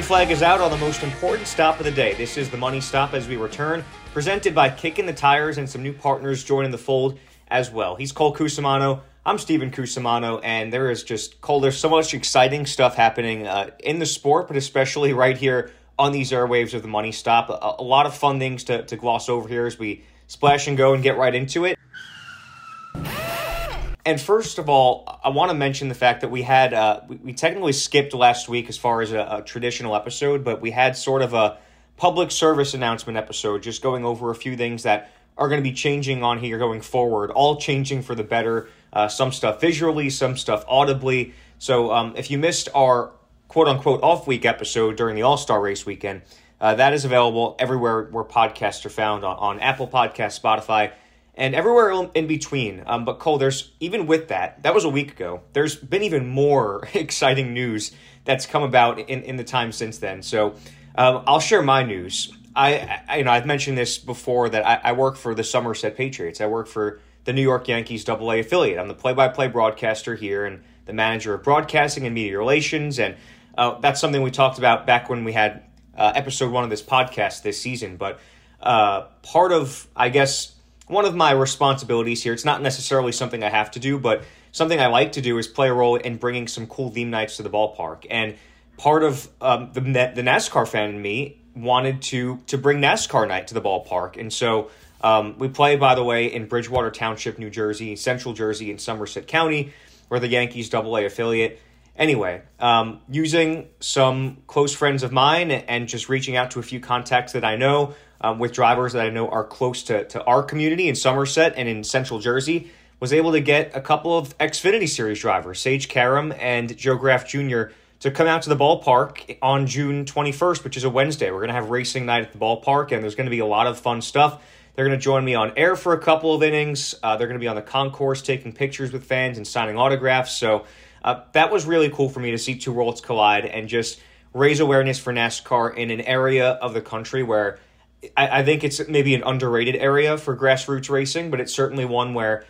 green flag is out on the most important stop of the day. This is the money stop as we return, presented by Kicking the Tires and some new partners joining the fold as well. He's Cole Cusumano. I'm Stephen Cusumano, and there is just, Cole, there's so much exciting stuff happening uh, in the sport, but especially right here on these airwaves of the money stop. A, a lot of fun things to, to gloss over here as we splash and go and get right into it. And first of all, I want to mention the fact that we had uh, we, we, technically skipped last week as far as a, a, traditional episode, but we had sort of a public service announcement episode, just going over a few things that are going to be changing on here going forward, all changing for the better. Uh, some stuff visually, some stuff audibly. So um, if you missed our quote unquote off week episode during the All Star Race weekend, uh, that is available everywhere where podcasts are found on, on Apple Podcasts, Spotify and everywhere in between. Um, but Cole, there's even with that, that was a week ago. There's been even more exciting news that's come about in, in the time since then. So um, I'll share my news. I, I, you know I've mentioned this before that I, I work for the Somerset Patriots. I work for the New York Yankees Double A affiliate. I'm the play-by-play broadcaster here and the manager of broadcasting and media relations. And uh, that's something we talked about back when we had uh, episode one of this podcast this season. But uh, part of I guess one of my responsibilities here. It's not necessarily something I have to do, but something I like to do is play a role in bringing some cool theme nights to the ballpark. And part of um, the the NASCAR fan in me wanted to to bring NASCAR night to the ballpark, and so um, we play, by the way, in Bridgewater Township, New Jersey, Central Jersey, in Somerset County, where the Yankees Double A affiliate. Anyway, um, using some close friends of mine and just reaching out to a few contacts that I know um, with drivers that I know are close to, to our community in Somerset and in Central Jersey, was able to get a couple of Xfinity Series drivers, Sage Karam and Joe Graf Jr., to come out to the ballpark on June 21st, which is a Wednesday. We're going to have racing night at the ballpark, and there's going to be a lot of fun stuff. They're going to join me on air for a couple of innings. Uh, they're going to be on the concourse taking pictures with fans and signing autographs. So uh, that was really cool for me to see two worlds collide and just raise awareness for NASCAR in an area of the country where I, I think it's maybe an underrated area for grassroots racing, but it's certainly one where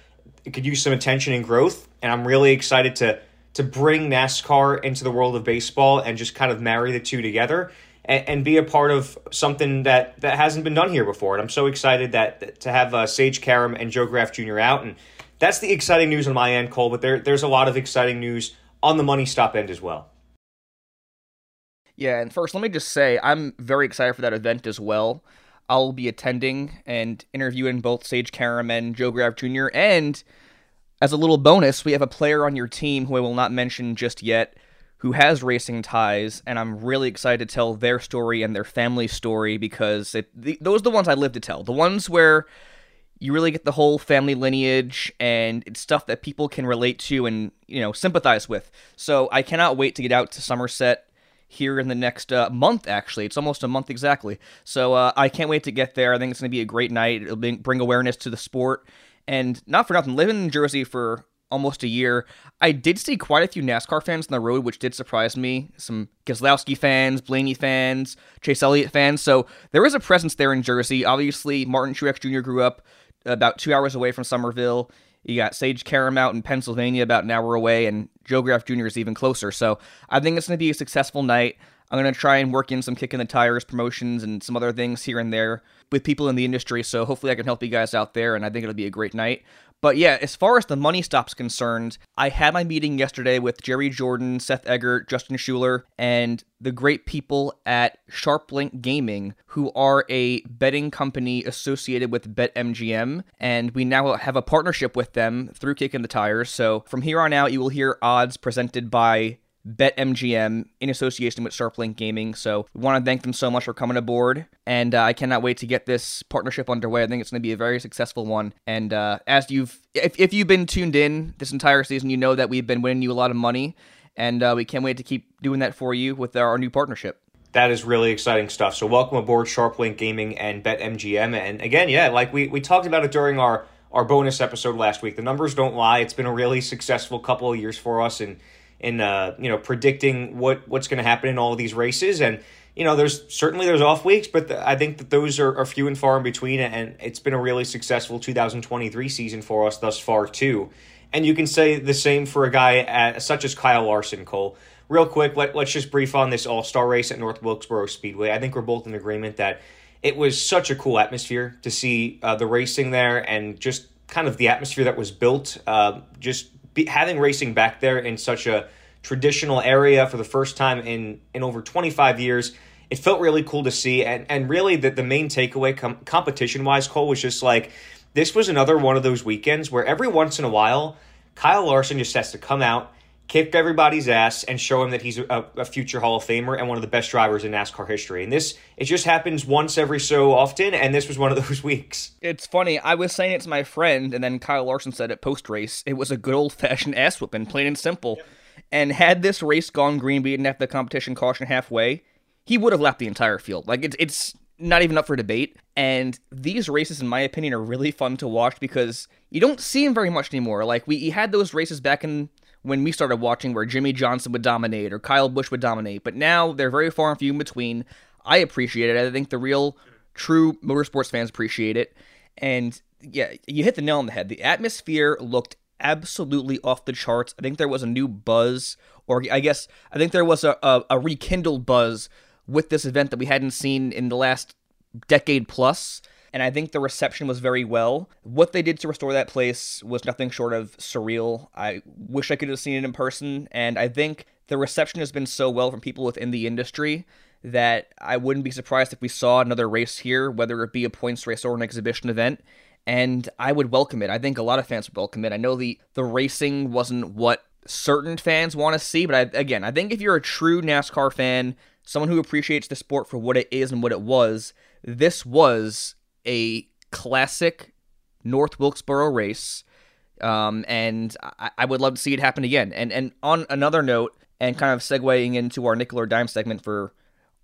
it could use some attention and growth. And I'm really excited to to bring NASCAR into the world of baseball and just kind of marry the two together and, and be a part of something that, that hasn't been done here before. And I'm so excited that, that to have uh, Sage Karam and Joe Graf Jr. out. And that's the exciting news on my end, Cole. But there, there's a lot of exciting news on the money stop end as well. Yeah, and first, let me just say I'm very excited for that event as well. I'll be attending and interviewing both Sage Karam and Joe Graf Jr. And as a little bonus, we have a player on your team who I will not mention just yet who has racing ties, and I'm really excited to tell their story and their family story because it, the, those are the ones I live to tell. The ones where you really get the whole family lineage and it's stuff that people can relate to and you know sympathize with. So I cannot wait to get out to Somerset here in the next uh, month, actually. It's almost a month exactly. So uh, I can't wait to get there. I think it's going to be a great night. It'll bring awareness to the sport. And not for nothing, living in Jersey for almost a year, I did see quite a few NASCAR fans on the road, which did surprise me. Some Keselowski fans, Blaney fans, Chase Elliott fans. So there is a presence there in Jersey. Obviously, Martin Truex Jr. grew up about two hours away from Somerville. You got Sage Karam out in Pennsylvania, about an hour away, and Joe Graf Jr. is even closer. So I think it's going to be a successful night. I'm going to try and work in some kicking the tires promotions and some other things here and there with people in the industry. So hopefully I can help you guys out there, and I think it'll be a great night. But yeah, as far as the money stop's concerned, I had my meeting yesterday with Jerry Jordan, Seth Eggert, Justin Schuler, and the great people at SharpLink Gaming, who are a betting company associated with BetMGM. And we now have a partnership with them through Kicking the Tires. So from here on out, you will hear odds presented by BetMGM in association with SharpLink Gaming. So we want to thank them so much for coming aboard, and uh, I cannot wait to get this partnership underway. I think it's going to be a very successful one. And uh, as you've, if, if you've been tuned in this entire season, you know that we've been winning you a lot of money, and uh, we can't wait to keep doing that for you with our new partnership. That is really exciting stuff. So welcome aboard SharpLink Gaming and BetMGM. And again, yeah, like we, we talked about it during our our bonus episode last week. The numbers don't lie. It's been a really successful couple of years for us, and in uh, you know predicting what what's going to happen in all of these races and you know there's certainly there's off weeks but the, i think that those are, are few and far in between and it's been a really successful 2023 season for us thus far too and you can say the same for a guy at, such as kyle larson cole real quick, let, let's just brief on this All Star race at North Wilkesboro Speedway. I think we're both in agreement that it was such a cool atmosphere to see uh, the racing there and just kind of the atmosphere that was built. Uh, just be, having racing back there in such a traditional area for the first time in, in over 25 years. It felt really cool to see. And, and really, the, the main takeaway com- competition wise, Cole, was just like this was another one of those weekends where every once in a while, Kyle Larson just has to come out kick everybody's ass and show him that he's a, a, future Hall of Famer and one of the best drivers in NASCAR history. And this, it just happens once every so often, and this was one of those weeks. It's funny. I was saying it to my friend, and then Kyle Larson said it post race. It was a good old fashioned ass whooping, plain and simple. Yep. And had this race gone green, beaten after the competition caution halfway, he would have left the entire field. Like it's it's not even up for debate. And these races, in my opinion, are really fun to watch because you don't see them very much anymore. Like we had those races back in when we started watching where Jimmie Johnson would dominate or Kyle Busch would dominate, but now they're very far and few in between. I appreciate it. I think the real, true motorsports fans appreciate it. And yeah, you hit the nail on the head. The atmosphere looked absolutely off the charts. I think there was a new buzz, or I guess I think there was a, a, a rekindled buzz with this event that we hadn't seen in the last decade plus and I think the reception was very well. What they did to restore that place was nothing short of surreal. I wish I could have seen it in person, and I think the reception has been so well from people within the industry that I wouldn't be surprised if we saw another race here, whether it be a points race or an exhibition event. And I would welcome it. I think a lot of fans would welcome it. I know the the racing wasn't what certain fans want to see, but I, again, I think if you're a true NASCAR fan, someone who appreciates the sport for what it is and what it was, this was a classic North Wilkesboro race. Um, and I, I, would love to see it happen again. And and on another note, and kind of segueing into our nickel or dime segment for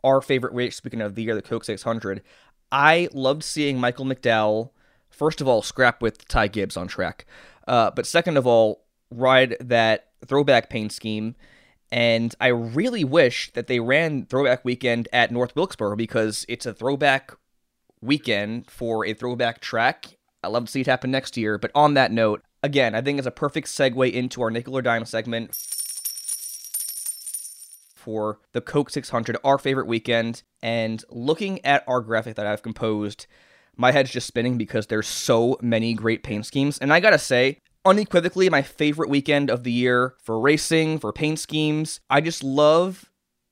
our favorite race, speaking of the year, the Coke 600, I loved seeing Michael McDowell, first of all, scrap with Ty Gibbs on track, uh, but second of all, ride that throwback paint scheme. And I really wish that they ran throwback weekend at North Wilkesboro because it's a throwback weekend for a throwback track. i love to see it happen next year. But on that note, again, I think it's a perfect segue into our nickel or dime segment for the Coke 600, our favorite weekend. And looking at our graphic that I've composed, my head's just spinning because there's so many great paint schemes. And I gotta say, unequivocally, my favorite weekend of the year for racing, for paint schemes. I just love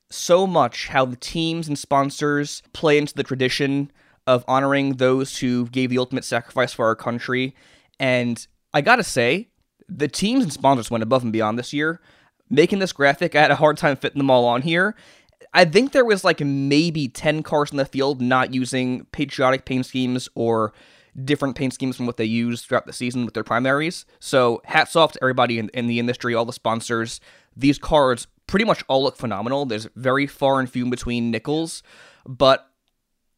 so much how the teams and sponsors play into the tradition of honoring those who gave the ultimate sacrifice for our country. And I gotta say, the teams and sponsors went above and beyond this year. Making this graphic, I had a hard time fitting them all on here. I think there was like maybe 10 cars in the field not using patriotic paint schemes or different paint schemes from what they used throughout the season with their primaries. So hats off to everybody in, in the industry, all the sponsors. These cards pretty much all look phenomenal. There's very far and few between nickels, but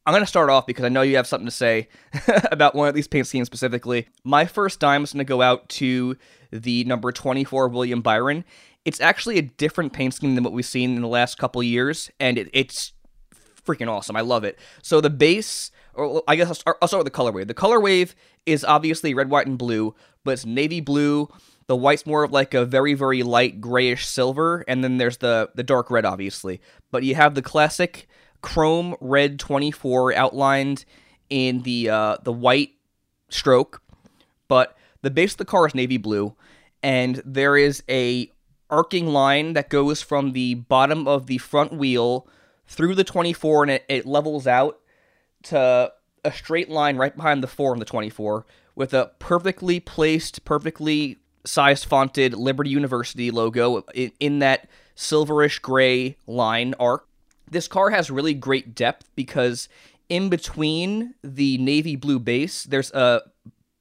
I'm going to start off because I know you have something to say about one of these paint schemes specifically. My first dime is going to go out to the number 24 William Byron. It's actually a different paint scheme than what we've seen in the last couple years, and it, it's freaking awesome. I love it. So the base, or I guess I'll start, I'll start with the color wave. The color wave is obviously red, white, and blue, but it's navy blue. The white's more of like a very, very light grayish silver, and then there's the the dark red, obviously. But you have the classic chrome red 24 outlined in the uh, the white stroke, but the base of the car is navy blue, and there is a arcing line that goes from the bottom of the front wheel through the 24, and it, it levels out to a straight line right behind the 4 on the 24 with a perfectly placed, perfectly sized fonted Liberty University logo in, in that silverish gray line arc. This car has really great depth because in between the navy blue base, there's a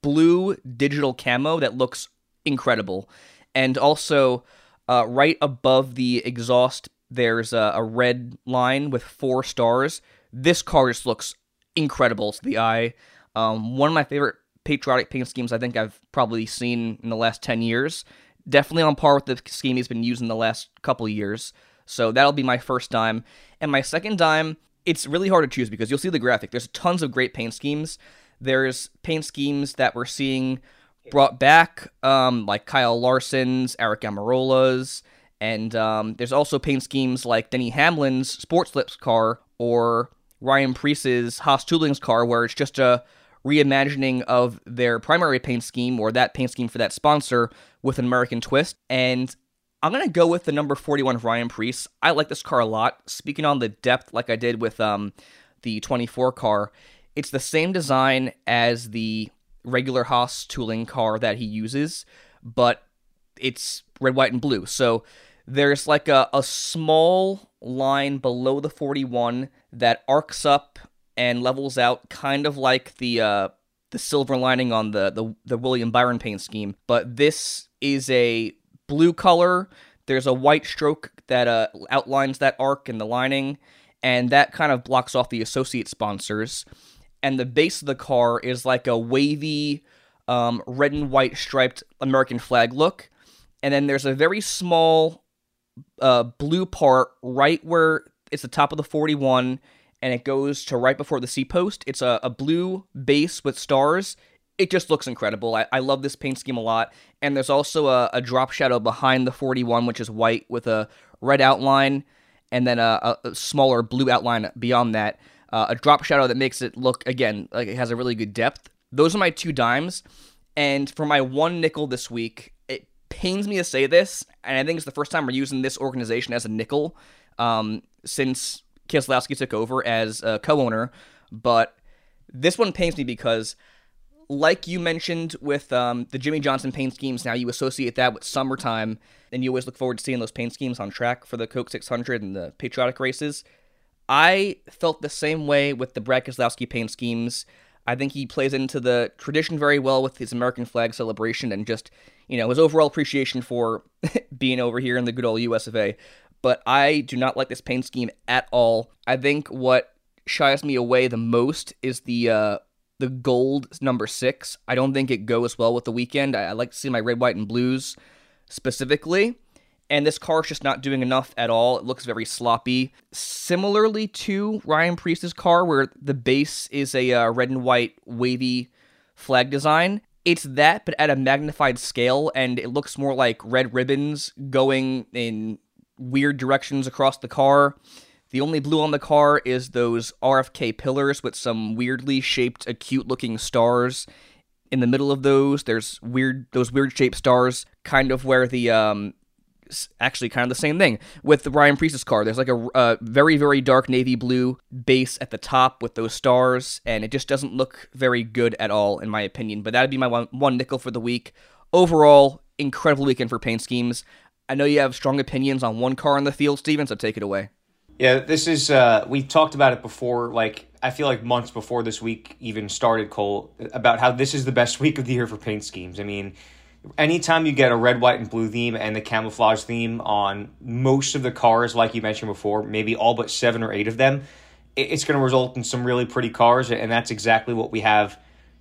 blue digital camo that looks incredible. And also, uh, right above the exhaust, there's a, a, red line with four stars. This car just looks incredible to the eye. Um, one of my favorite patriotic paint schemes I think I've probably seen in the last 10 years. Definitely on par with the scheme he's been using the last couple years. So that'll be my first dime. And my second dime, it's really hard to choose because you'll see the graphic. There's tons of great paint schemes. There's paint schemes that we're seeing brought back, um, like Kyle Larson's, Aric Almirola's, And um, there's also paint schemes like Denny Hamlin's Sport Clips car or Ryan Preece's Haas Tooling's car, where it's just a reimagining of their primary paint scheme or that paint scheme for that sponsor with an American twist. And I'm gonna go with the number 41 Ryan Preece. I like this car a lot. Speaking on the depth, like I did with um, the 24 car, it's the same design as the regular Haas tooling car that he uses, but it's red, white, and blue. So there's like a, a small line below the 41 that arcs up and levels out, kind of like the uh, the silver lining on the, the the William Byron paint scheme. But this is a blue color. There's a white stroke that uh, outlines that arc in the lining, and that kind of blocks off the associate sponsors. And the base of the car is like a wavy um, red and white striped American flag look. And then there's a very small uh, blue part right where it's the top of the 41 and it goes to right before the C post. It's a, a blue base with stars. It just looks incredible. I, I love this paint scheme a lot. And there's also a, a drop shadow behind the 41, which is white with a red outline and then a, a smaller blue outline beyond that. Uh, a drop shadow that makes it look, again, like it has a really good depth. Those are my two dimes. And for my one nickel this week, it pains me to say this, and I think it's the first time we're using this organization as a nickel um, since Keselowski took over as a co-owner, but this one pains me because, like you mentioned with um, the Jimmie Johnson paint schemes, now you associate that with summertime, and you always look forward to seeing those paint schemes on track for the Coke 600 and the patriotic races. I felt the same way with the Brad Keselowski paint schemes. I think he plays into the tradition very well with his American flag celebration and just, you know, his overall appreciation for being over here in the good old US of A but I do not like this paint scheme at all. I think what shies me away the most is the uh, the gold number six. I don't think it goes well with the weekend. I, I like to see my red, white, and blues specifically. And this car is just not doing enough at all. It looks very sloppy. Similarly to Ryan Preece's car, where the base is a uh, red and white wavy flag design. It's that, but at a magnified scale, and it looks more like red ribbons going in weird directions across the car. The only blue on the car is those RFK pillars with some weirdly shaped, acute looking stars. In the middle of those, there's weird those weird shaped stars, kind of where the um, actually kind of the same thing with the Ryan Preece's car. There's like a, a, very very dark navy blue base at the top with those stars, and it just doesn't look very good at all in my opinion. But that'd be my one, one nickel for the week. Overall, incredible weekend for paint schemes. I know you have strong opinions on one car in the field, Steven, so take it away. Yeah, this is, uh, we've talked about it before, like, I feel like months before this week even started, Cole, about how this is the best week of the year for paint schemes. I mean, anytime you get a red, white, and blue theme and the camouflage theme on most of the cars, like you mentioned before, maybe all but seven or eight of them, it's going to result in some really pretty cars, and that's exactly what we have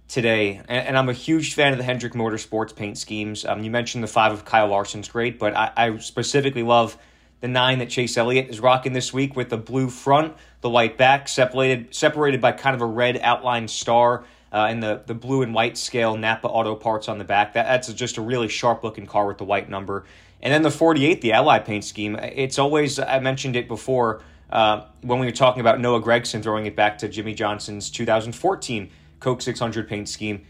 today, and, and, I'm a huge fan of the Hendrick Motorsports paint schemes. Um, you mentioned the five of Kyle Larson's great, but I, I, specifically love the nine that Chase Elliott is rocking this week with the blue front, the white back, separated separated by kind of a red outline star. Uh, and the, the blue and white scale Napa Auto Parts on the back. That, that's just a really sharp looking car with the white number. And then the 48, the Ally paint scheme. It's always, I mentioned it before uh, when we were talking about Noah Gragson throwing it back to Jimmie Johnson's 2014 Coke 600 paint scheme.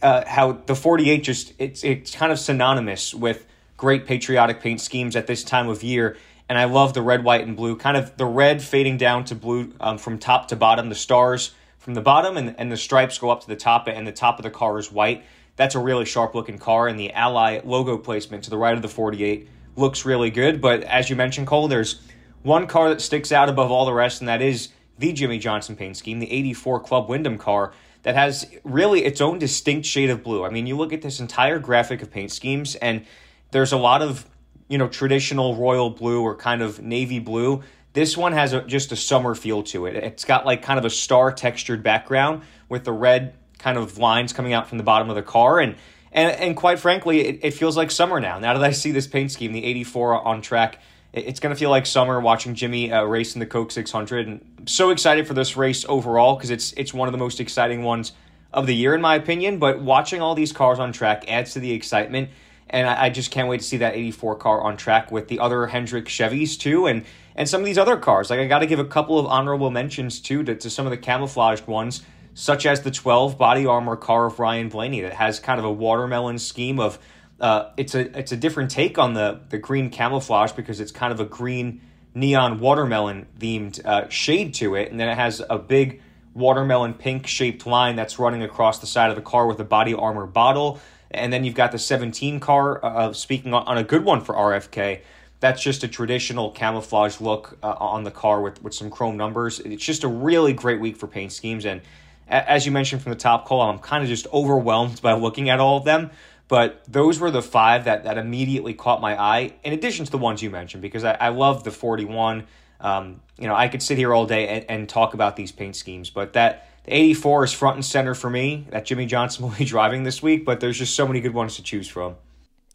Uh, how the 48 just it's it's kind of synonymous with great patriotic paint schemes at this time of year. And I love the red, white, and blue. Kind of the red fading down to blue um, from top to bottom. The stars from the bottom and, and the stripes go up to the top, and the top of the car is white. That's a really sharp looking car. And the Ally logo placement to the right of the 48 looks really good. But as you mentioned, Cole, there's one car that sticks out above all the rest, and that is the Jimmie Johnson paint scheme, the 84 Club Wyndham car that has really its own distinct shade of blue. I mean, you look at this entire graphic of paint schemes, and there's a lot of you know traditional royal blue or kind of navy blue. This one has a, just a summer feel to it. It's got like kind of a star textured background with the red kind of lines coming out from the bottom of the car, and and and quite frankly, it, it feels like summer now. Now that I see this paint scheme, the '84 on track it's going to feel like summer watching Jimmie uh, race in the Coke 600. And I'm so excited for this race overall because it's it's one of the most exciting ones of the year in my opinion. But watching all these cars on track adds to the excitement. And I, I just can't wait to see that 84 car on track with the other Hendrick Chevys too, and and some of these other cars. Like I got to give a couple of honorable mentions too to, to some of the camouflaged ones, such as the 12 body armor car of Ryan Blaney that has kind of a watermelon scheme of. Uh, it's a it's a different take on the the green camouflage because it's kind of a green neon watermelon themed uh, shade to it, and then it has a big watermelon pink shaped line that's running across the side of the car with a body armor bottle. And then you've got the 17 car, uh, speaking on a good one for RFK. That's just a traditional camouflage look uh, on the car with, with some chrome numbers. It's just a really great week for paint schemes. And as you mentioned from the top Cole, I'm kind of just overwhelmed by looking at all of them. But those were the five that, that immediately caught my eye, in addition to the ones you mentioned, because I, I love the 41. Um, you know, I could sit here all day and, and talk about these paint schemes, but that the 84 is front and center for me that Jimmie Johnson will be driving this week, but there's just so many good ones to choose from.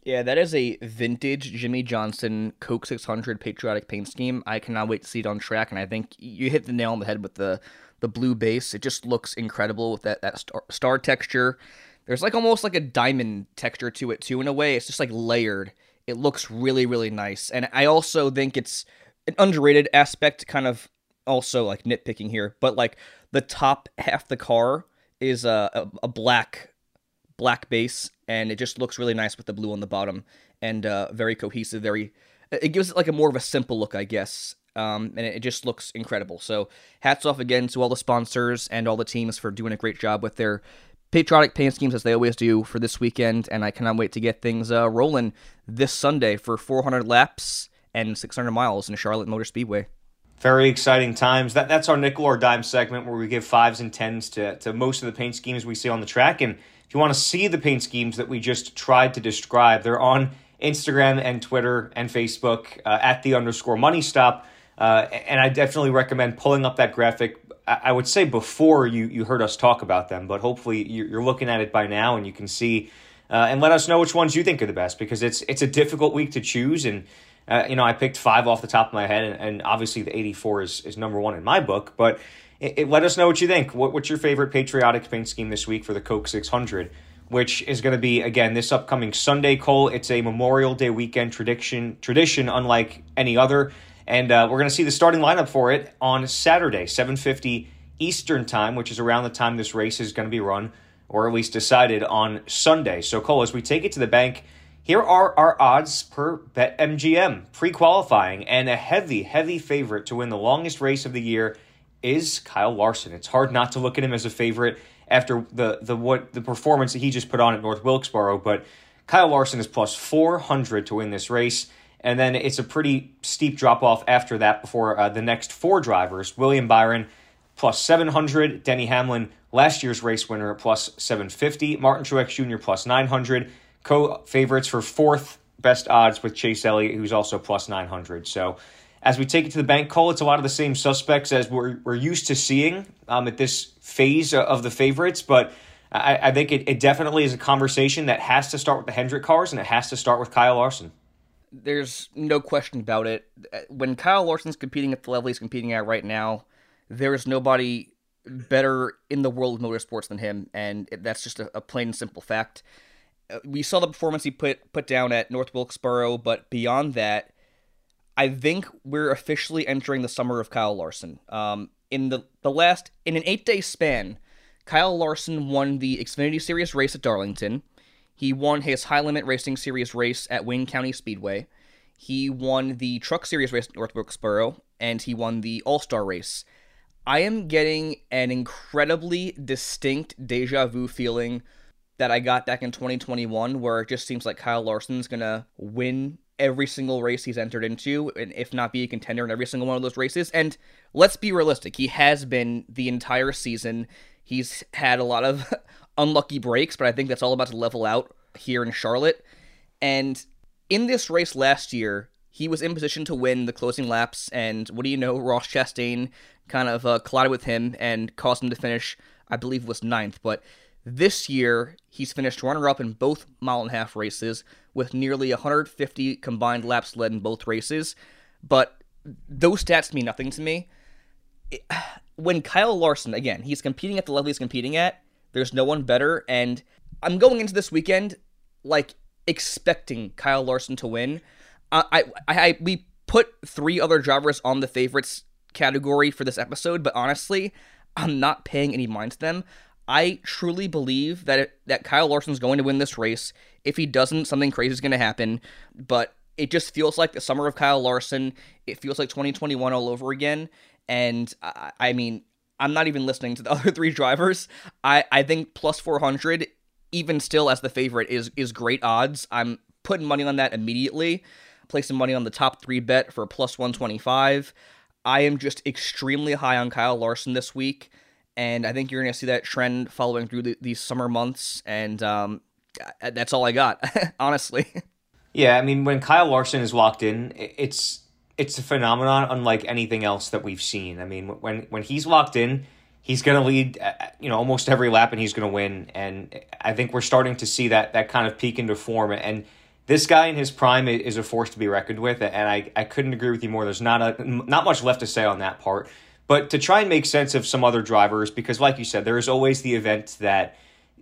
Yeah, that is a vintage Jimmie Johnson Coke 600 patriotic paint scheme. I cannot wait to see it on track, and I think you hit the nail on the head with the the blue base. It just looks incredible with that that star, star texture. There's like almost like a diamond texture to it too in a way. It's just like layered. It looks really really nice, and I also think it's an underrated aspect, kind of also like nitpicking here, but like the top half the car is a, a, a black black base, and it just looks really nice with the blue on the bottom, and uh, very cohesive. Very, it gives it like a more of a simple look, I guess. Um, and it just looks incredible. So, hats off again to all the sponsors and all the teams for doing a great job with their patriotic paint schemes as they always do for this weekend. And I cannot wait to get things uh, rolling this Sunday for 400 laps and 600 miles in Charlotte Motor Speedway. Very exciting times. That that's our nickel or dime segment where we give fives and tens to, to most of the paint schemes we see on the track. And if you want to see the paint schemes that we just tried to describe, they're on Instagram and Twitter and Facebook uh, at the underscore money stop. Uh, and I definitely recommend pulling up that graphic. I would say before you, you heard us talk about them, but hopefully you're looking at it by now and you can see uh, and let us know which ones you think are the best because it's it's a difficult week to choose and uh, you know, I picked five off the top of my head, and, and obviously the 84 is, is number one in my book. But it, it, let us know what you think. What, what's your favorite patriotic paint scheme this week for the Coke 600? Which is going to be again this upcoming Sunday, Cole. It's a Memorial Day weekend tradition, tradition unlike any other, and uh, we're going to see the starting lineup for it on Saturday, seven fifty Eastern time, which is around the time this race is going to be run, or at least decided on Sunday. So, Cole, as we take it to the bank, here are our odds per BetMGM pre qualifying, and a heavy, heavy favorite to win the longest race of the year is Kyle Larson. It's hard not to look at him as a favorite after the the what the performance that he just put on at North Wilkesboro, but Kyle Larson is plus 400 to win this race. And then it's a pretty steep drop off after that before uh, the next four drivers William Byron plus 700, Denny Hamlin, last year's race winner, plus 750, Martin Truex Jr. plus 900, co favorites for fourth best odds with Chase Elliott, who's also plus 900. So as we take it to the bank, Cole, it's a lot of the same suspects as we're, we're used to seeing um, at this phase of the favorites, but I, I think it, it definitely is a conversation that has to start with the Hendrick cars and it has to start with Kyle Larson. There's no question about it. When Kyle Larson's competing at the level he's competing at right now, there is nobody better in the world of motorsports than him, and that's just a, a plain and simple fact. We saw the performance he put put down at North Wilkesboro, but beyond that, I think we're officially entering the summer of Kyle Larson. Um, in the the last in an eight day span, Kyle Larson won the Xfinity Series race at Darlington. He won his High Limit Racing Series race at Wayne County Speedway. He won the Truck Series race at North Wilkesboro, and he won the All Star race. I am getting an incredibly distinct deja vu feeling that I got back in 2021, where it just seems like Kyle Larson's gonna win every single race he's entered into, and if not be a contender in every single one of those races. And let's be realistic, he has been the entire season. He's had a lot of unlucky breaks, but I think that's all about to level out here in Charlotte. And in this race last year, he was in position to win the closing laps, and what do you know? Ross Chastain kind of uh, collided with him and caused him to finish, I believe, was ninth. But this year, he's finished runner up in both mile and a half races with nearly 150 combined laps led in both races. But those stats mean nothing to me. when Kyle Larson, again, he's competing at the level he's competing at, there's no one better. And I'm going into this weekend like expecting Kyle Larson to win. I, I, I, we put three other drivers on the favorites category for this episode, but honestly, I'm not paying any mind to them. I truly believe that it, that Kyle Larson's going to win this race. If he doesn't, something crazy is going to happen. But it just feels like the summer of Kyle Larson. It feels like 2021 all over again. And I, I mean, I'm not even listening to the other three drivers. I, I think plus 400, even still as the favorite, is is great odds. I'm putting money on that immediately. Placing money on the top three bet for plus 125. I am just extremely high on Kyle Larson this week, and I think you're going to see that trend following through the, these summer months. And um, that's all I got, honestly. Yeah, I mean, when Kyle Larson is locked in, it's it's a phenomenon unlike anything else that we've seen. I mean, when when he's locked in, he's going to lead, uh, you know, almost every lap, and he's going to win. And I think we're starting to see that that kind of peak into form. And this guy in his prime is a force to be reckoned with, and I, I couldn't agree with you more. There's not a not much left to say on that part, but to try and make sense of some other drivers, because like you said, there is always the event that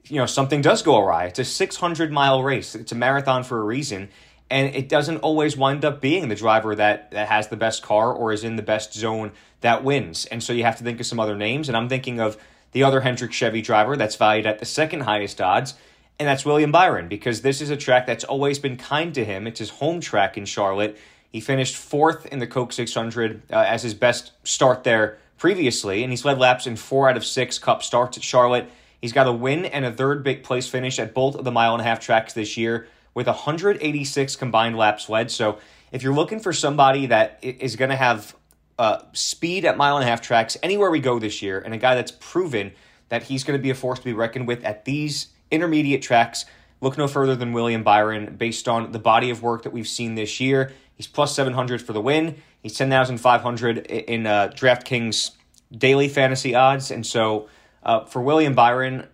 you know something does go awry. It's a 600 mile race. It's a marathon for a reason, and it doesn't always wind up being the driver that that has the best car or is in the best zone that wins. And so you have to think of some other names, and I'm thinking of the other Hendrick Chevy driver that's valued at the second highest odds and that's William Byron because this is a track that's always been kind to him. It's his home track in Charlotte. He finished fourth in the Coke 600 uh, as his best start there previously, and he's led laps in four out of six Cup starts at Charlotte. He's got a win and a third big place finish at both of the mile and a half tracks this year with 186 combined laps led. So if you're looking for somebody that is going to have uh, speed at mile and a half tracks anywhere we go this year, and a guy that's proven that he's going to be a force to be reckoned with at these intermediate tracks. Look no further than William Byron based on the body of work that we've seen this year. He's plus 700 for the win. He's 10,500 in uh, DraftKings daily fantasy odds. And so uh, for William Byron,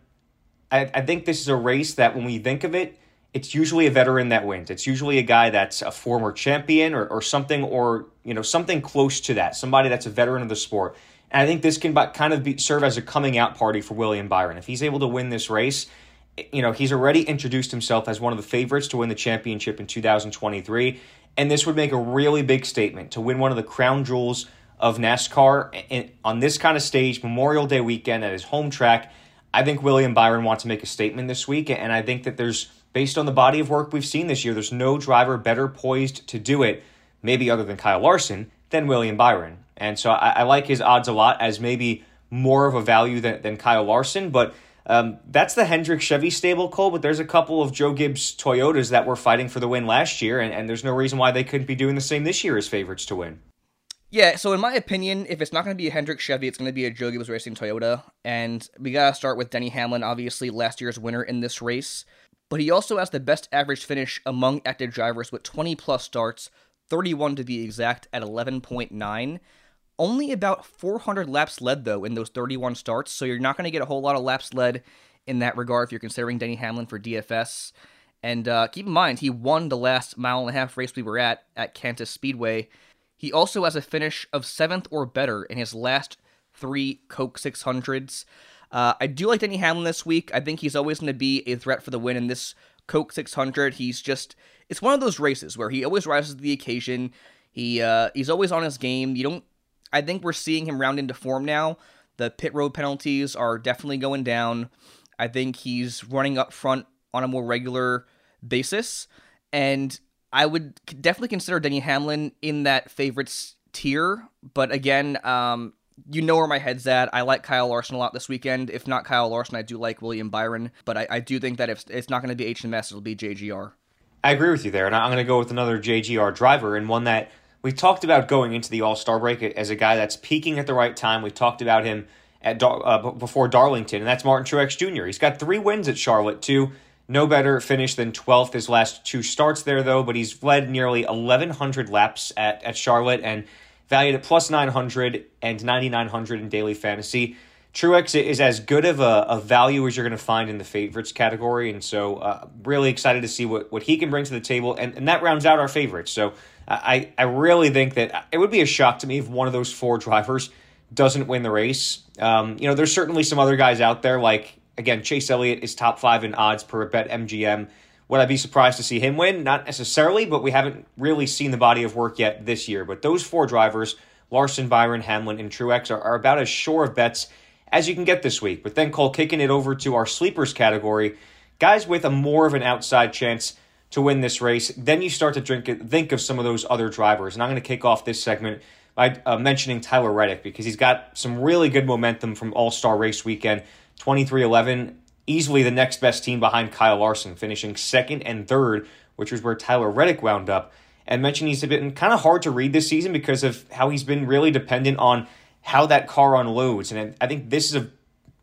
I, I think this is a race that when we think of it, it's usually a veteran that wins. It's usually a guy that's a former champion or, or something, or you know something close to that. Somebody that's a veteran of the sport. And I think this can kind of be, serve as a coming out party for William Byron. If he's able to win this race, you know, he's already introduced himself as one of the favorites to win the championship in 2023. And this would make a really big statement to win one of the crown jewels of NASCAR on this kind of stage, Memorial Day weekend at his home track. I think William Byron wants to make a statement this week. And I think that there's, based on the body of work we've seen this year, there's no driver better poised to do it, maybe other than Kyle Larson, than William Byron. And so I, I like his odds a lot as maybe more of a value than, than Kyle Larson. But um, that's the Hendrick Chevy stable, Cole, but there's a couple of Joe Gibbs Toyotas that were fighting for the win last year, and, and there's no reason why they couldn't be doing the same this year as favorites to win. Yeah, so in my opinion, if it's not going to be a Hendrick Chevy, it's going to be a Joe Gibbs Racing Toyota. And we got to start with Denny Hamlin, obviously last year's winner in this race. But he also has the best average finish among active drivers with 20 plus starts, 31 to be exact, at 11.9. Only about 400 laps led, though, in those 31 starts, so you're not going to get a whole lot of laps led in that regard if you're considering Denny Hamlin for DFS. And uh, keep in mind, he won the last mile and a half race we were at at Kansas Speedway. He also has a finish of seventh or better in his last three Coke 600s. Uh, I do like Denny Hamlin this week. I think he's always going to be a threat for the win in this Coke 600. He's just, it's one of those races where he always rises to the occasion. He uh, he's always on his game. You don't I think we're seeing him round into form now. The pit road penalties are definitely going down. I think he's running up front on a more regular basis. And I would definitely consider Denny Hamlin in that favorites tier. But again, um, you know where my head's at. I like Kyle Larson a lot this weekend. If not Kyle Larson, I do like William Byron. But I, I do think that if it's not going to be HMS, it'll be JGR. I agree with you there. And I'm going to go with another JGR driver and one that we talked about going into the All Star break as a guy that's peaking at the right time. We've talked about him at uh, before Darlington, and that's Martin Truex Jr. He's got three wins at Charlotte, too. No better finish than 12th his last two starts there, though, but he's led nearly 1,100 laps at, at Charlotte and valued at plus 900 and 9,900 in daily fantasy. Truex is as good of a, a value as you're going to find in the favorites category, and so uh, really excited to see what, what he can bring to the table, and, and that rounds out our favorites. So I, I really think that it would be a shock to me if one of those four drivers doesn't win the race. Um, you know, there's certainly some other guys out there, like, again, Chase Elliott is top five in odds per BetMGM. Would I be surprised to see him win? Not necessarily, but we haven't really seen the body of work yet this year. But those four drivers, Larson, Byron, Hamlin, and Truex, are, are about as sure of bets as you can get this week. But then Cole kicking it over to our sleepers category, guys with a more of an outside chance to win this race. Then you start to drink, think of some of those other drivers. And I'm going to kick off this segment by uh, mentioning Tyler Reddick because he's got some really good momentum from All Star Race Weekend 23XI easily the next best team behind Kyle Larson, finishing second and third, which was where Tyler Reddick wound up. And mentioned he's been kind of hard to read this season because of how he's been really dependent on how that car unloads. And I think this is a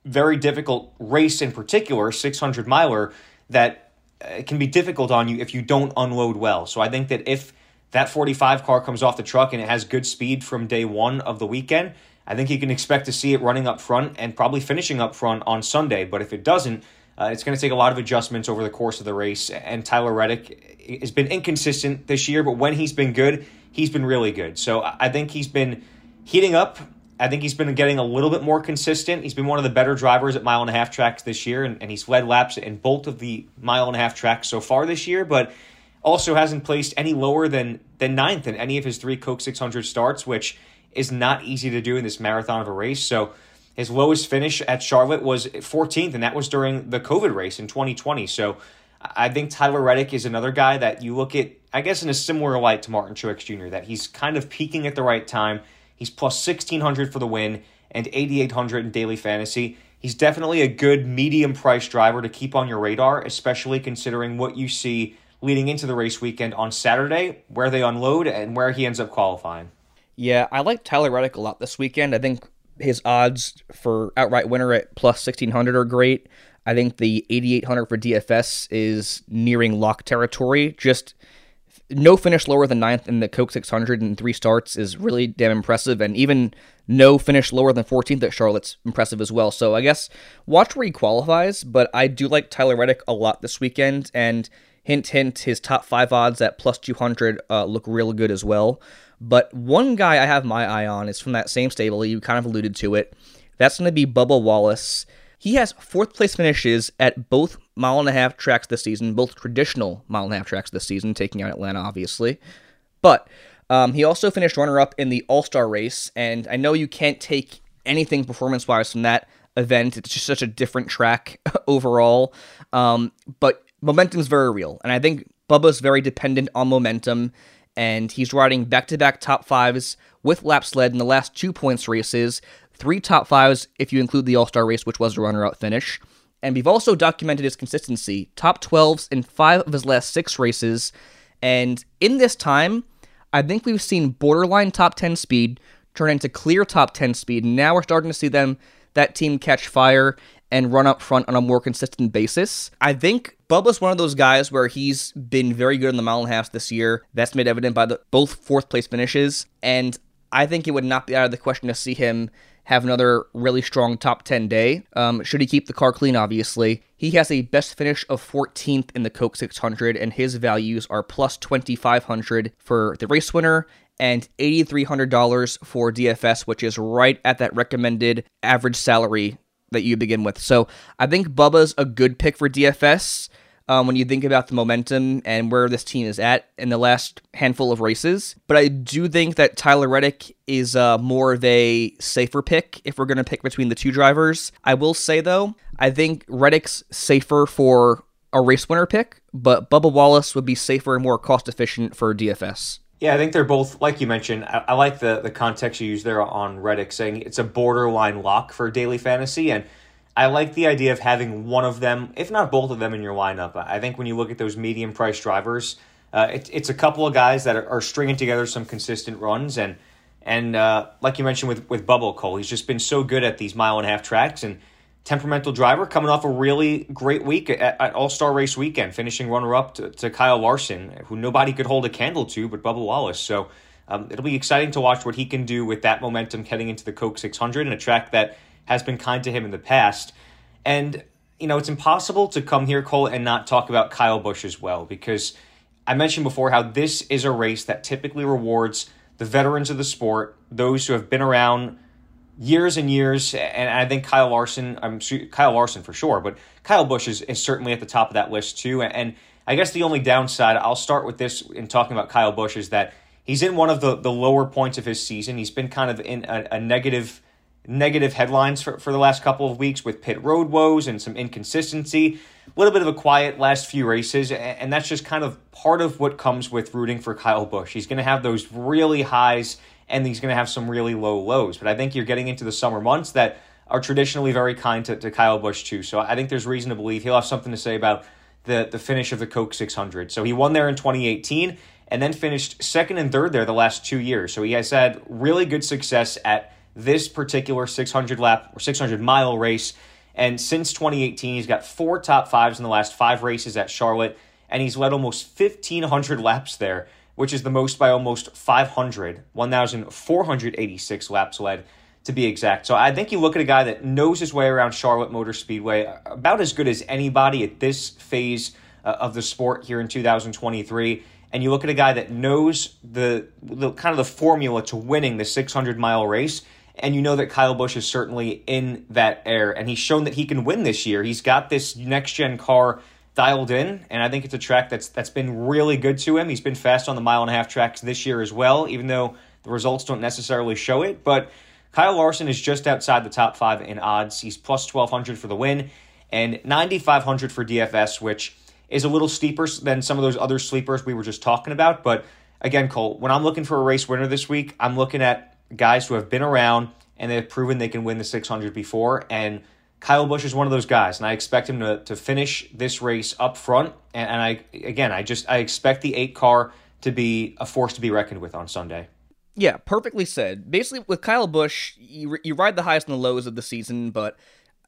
very difficult race in particular, 600 miler, that uh, can be difficult on you if you don't unload well. So I think that if that 45 car comes off the truck and it has good speed from day one of the weekend, I think you can expect to see it running up front and probably finishing up front on Sunday. But if it doesn't, uh, it's going to take a lot of adjustments over the course of the race. And Tyler Reddick has been inconsistent this year, but when he's been good, he's been really good. So I think he's been heating up. I think he's been getting a little bit more consistent. He's been one of the better drivers at mile and a half tracks this year, and, and he's led laps in both of the mile and a half tracks so far this year, but also hasn't placed any lower than, than ninth in any of his three Coke 600 starts, which – is not easy to do in this marathon of a race. So his lowest finish at Charlotte was 14th, and that was during the COVID race in 2020. So I think Tyler Reddick is another guy that you look at, I guess, in a similar light to Martin Truex Jr., that he's kind of peaking at the right time. He's plus 1600 for the win and 8800 in daily fantasy. He's definitely a good medium price driver to keep on your radar, especially considering what you see leading into the race weekend on Saturday, where they unload and where he ends up qualifying. Yeah, I like Tyler Reddick a lot this weekend. I think his odds for outright winner at plus 1600 are great. I think the 8800 for DFS is nearing lock territory. Just no finish lower than ninth in the Coke 600 in three starts is really damn impressive. And even no finish lower than 14th at Charlotte's impressive as well. So I guess watch where he qualifies, but I do like Tyler Reddick a lot this weekend. And hint, hint, his top five odds at plus 200 uh, look real good as well. But one guy I have my eye on is from that same stable. You kind of alluded to it. That's going to be Bubba Wallace. He has fourth place finishes at both mile and a half tracks this season, both traditional mile and a half tracks this season, taking out Atlanta, obviously. But um, he also finished runner up in the All Star race, and I know you can't take anything performance wise from that event. It's just such a different track overall. Um, but momentum is very real, and I think Bubba's very dependent on momentum and he's riding back to back top fives with lap led in the last two points races, three top fives if you include the All Star race, which was a runner up finish. And we've also documented his consistency top 12s in five of his last six races. And in this time, I think we've seen borderline top 10 speed turn into clear top 10 speed. Now we're starting to see them, that team catch fire and run up front on a more consistent basis. I think Bubba's one of those guys where he's been very good in the mile and a half this year. That's made evident by the both fourth place finishes. And I think it would not be out of the question to see him have another really strong top 10 day. Um, should he keep the car clean, obviously. He has a best finish of 14th in the Coke 600, and his values are plus 2,500 for the race winner and $8,300 for DFS, which is right at that recommended average salary that you begin with. So I think Bubba's a good pick for DFS um, when you think about the momentum and where this team is at in the last handful of races. But I do think that Tyler Reddick is uh, more of a safer pick if we're going to pick between the two drivers. I will say, though, I think Reddick's safer for a race winner pick, but Bubba Wallace would be safer and more cost efficient for DFS. Yeah, I think they're both, like you mentioned, I, I, like the, the context you use there on Reddick saying it's a borderline lock for daily fantasy. And I like the idea of having one of them, if not both of them, in your lineup. I think when you look at those medium price drivers, uh, it, it's a couple of guys that are, are, stringing together some consistent runs. And and uh, like you mentioned with, with Bubba Cole, he's just been so good at these mile and a half tracks. And temperamental driver coming off a really great week at, at All Star Race weekend, finishing runner up to, to, Kyle Larson, who nobody could hold a candle to but Bubba Wallace. So um, it'll be exciting to watch what he can do with that momentum heading into the Coke 600 and a track that has been kind to him in the past. And, you know, it's impossible to come here, Cole, and not talk about Kyle Busch as well, because I mentioned before how this is a race that typically rewards the veterans of the sport, those who have been around years and years, and I think Kyle Larson, I'm sure, Kyle Larson for sure, but Kyle Busch is, is certainly at the top of that list too. And I guess the only downside, I'll start with this in talking about Kyle Busch, is that he's in one of the, the lower points of his season. He's been kind of in a, a negative negative headlines for, for the last couple of weeks with pit road woes and some inconsistency. A little bit of a quiet last few races, and that's just kind of part of what comes with rooting for Kyle Busch. He's going to have those really highs and he's going to have some really low lows. But I think you're getting into the summer months that are traditionally very kind to, to Kyle Busch, too. So I think there's reason to believe he'll have something to say about the, the finish of the Coke 600. So he won there in 2018 and then finished second and third there the last two years. So he has had really good success at this particular 600 lap or 600 mile race. And since 2018, he's got four top fives in the last five races at Charlotte, and he's led almost 1,500 laps there, which is the most by almost 500, 1,486 laps led to be exact. So I think you look at a guy that knows his way around Charlotte Motor Speedway about as good as anybody at this phase uh, of the sport here in 2023 and you look at a guy that knows the, the kind of the formula to winning the 600 mile race and you know that Kyle Busch is certainly in that air and he's shown that he can win this year. He's got this next gen car dialed in and I think it's a track that's that's been really good to him. He's been fast on the mile and a half tracks this year as well even though the results don't necessarily show it, but Kyle Larson is just outside the top 5 in odds. He's plus 1200 for the win and 9500 for DFS which is a little steeper than some of those other sleepers we were just talking about. But again, Cole, when I'm looking for a race winner this week, I'm looking at guys who have been around and they've proven they can win the 600 before. And Kyle Busch is one of those guys, and I expect him to, to finish this race up front. And, and I again, I just I expect the eight car to be a force to be reckoned with on Sunday. Yeah, perfectly said. Basically, with Kyle Busch, you, you ride the highs and the lows of the season, but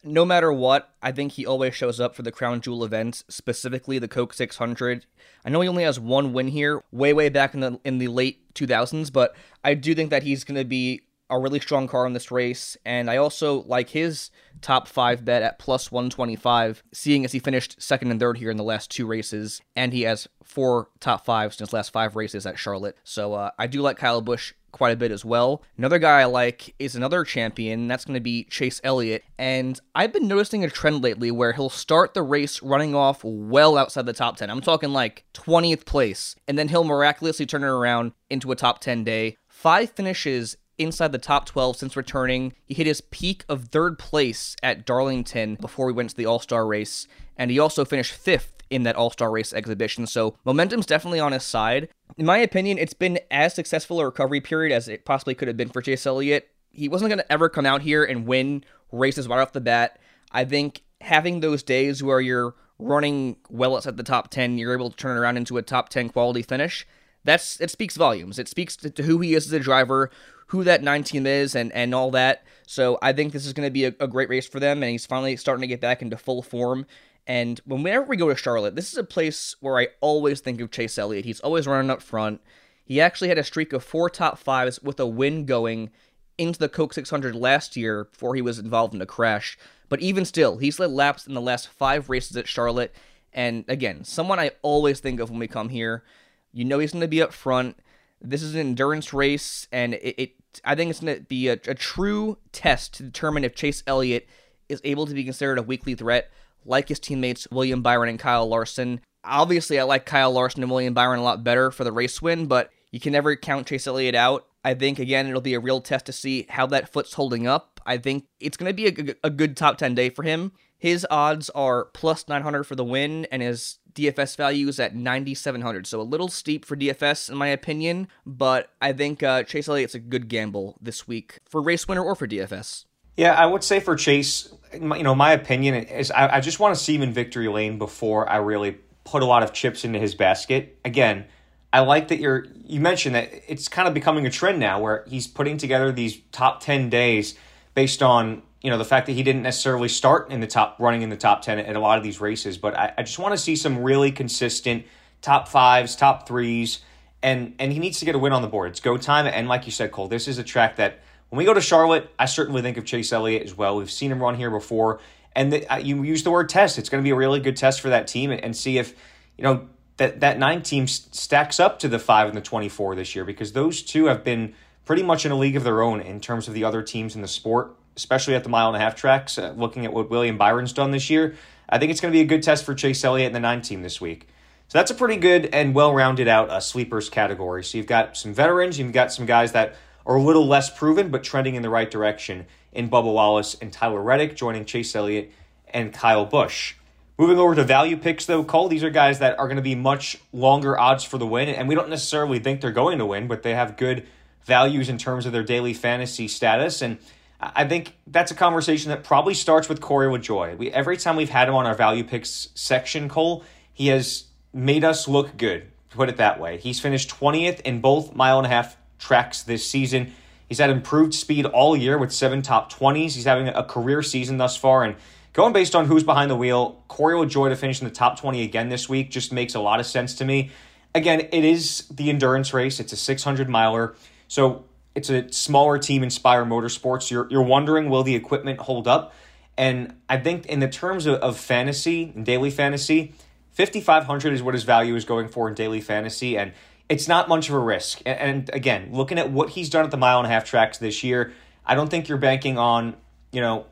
no matter what, I think he always shows up for the crown jewel events, specifically the Coke 600. I know he only has one win here, way way back in the in the late 2000s, but I do think that he's going to be a really strong car in this race, and I also like his top five bet at plus 125, seeing as he finished second and third here in the last two races, and he has four top fives in his last five races at Charlotte. So uh, I do like Kyle Busch quite a bit as well. Another guy I like is another champion, that's going to be Chase Elliott. And I've been noticing a trend lately where he'll start the race running off well outside the top 10. I'm talking like 20th place, and then he'll miraculously turn it around into a top 10 day. Five finishes inside the top 12 since returning. He hit his peak of third place at Darlington before we went to the All Star race, and he also finished fifth in that All Star Race exhibition. So momentum's definitely on his side. In my opinion, it's been as successful a recovery period as it possibly could have been for Chase Elliott. He wasn't going to ever come out here and win races right off the bat. I think having those days where you're running well outside the top 10, you're able to turn around into a top 10 quality finish. That's it speaks volumes. It speaks to, to who he is as a driver, who that nine team is, and and all that. So I think this is going to be a, a great race for them, and he's finally starting to get back into full form. And whenever we go to Charlotte, this is a place where I always think of Chase Elliott. He's always running up front. He actually had a streak of four top fives with a win going into the Coke 600 last year before he was involved in a crash. But even still, he's led laps in the last five races at Charlotte. And again, someone I always think of when we come here. You know he's going to be up front. This is an endurance race, and it, it I think it's going to be a, a true test to determine if Chase Elliott is able to be considered a weekly threat like his teammates William Byron and Kyle Larson. Obviously, I like Kyle Larson and William Byron a lot better for the race win, but you can never count Chase Elliott out. I think, again, it'll be a real test to see how that foot's holding up. I think it's going to be a, a good top 10 day for him. His odds are plus 900 for the win, and his DFS value is at 9,700. So a little steep for DFS, in my opinion, but I think uh, Chase Elliott's a good gamble this week for race winner or for DFS. Yeah, I would say for Chase, you know, my opinion is I, I just want to see him in victory lane before I really put a lot of chips into his basket. Again, I like that you're you mentioned that it's kind of becoming a trend now where he's putting together these top 10 days based on, you know, the fact that he didn't necessarily start in the top running in the top 10 at a lot of these races, but I, I just want to see some really consistent top 5s, top 3s and and he needs to get a win on the board. It's go time and like you said Cole, this is a track that when we go to Charlotte, I certainly think of Chase Elliott as well. We've seen him run here before, and the, uh, you use the word test. It's going to be a really good test for that team, and, and see if you know that that nine team stacks up to the five and the twenty four this year because those two have been pretty much in a league of their own in terms of the other teams in the sport, especially at the mile and a half tracks. Uh, looking at what William Byron's done this year, I think it's going to be a good test for Chase Elliott and the nine team this week. So that's a pretty good and well rounded out uh, sleepers category. So you've got some veterans, you've got some guys that are a little less proven but trending in the right direction in Bubba Wallace and Tyler Reddick, joining Chase Elliott and Kyle Busch. Moving over to value picks, though, Cole, these are guys that are going to be much longer odds for the win, and we don't necessarily think they're going to win, but they have good values in terms of their daily fantasy status. And I think that's a conversation that probably starts with Corey LaJoie. We every time we've had him on our value picks section, Cole, he has made us look good. Put it that way. He's finished twentieth in both mile and a half tracks this season. He's had improved speed all year with seven top twenties. He's having a career season thus far, and going based on who's behind the wheel, Corey LaJoie to finish in the top twenty again this week just makes a lot of sense to me. Again, it is the endurance race. It's a six hundred miler, so it's a smaller team, in Spire Motorsports. You're you're wondering will the equipment hold up? And I think in the terms of, of fantasy daily fantasy, fifty five hundred is what his value is going for in daily fantasy, and it's not much of a risk. And, again, looking at what he's done at the mile and a half tracks this year, I don't think you're banking on you know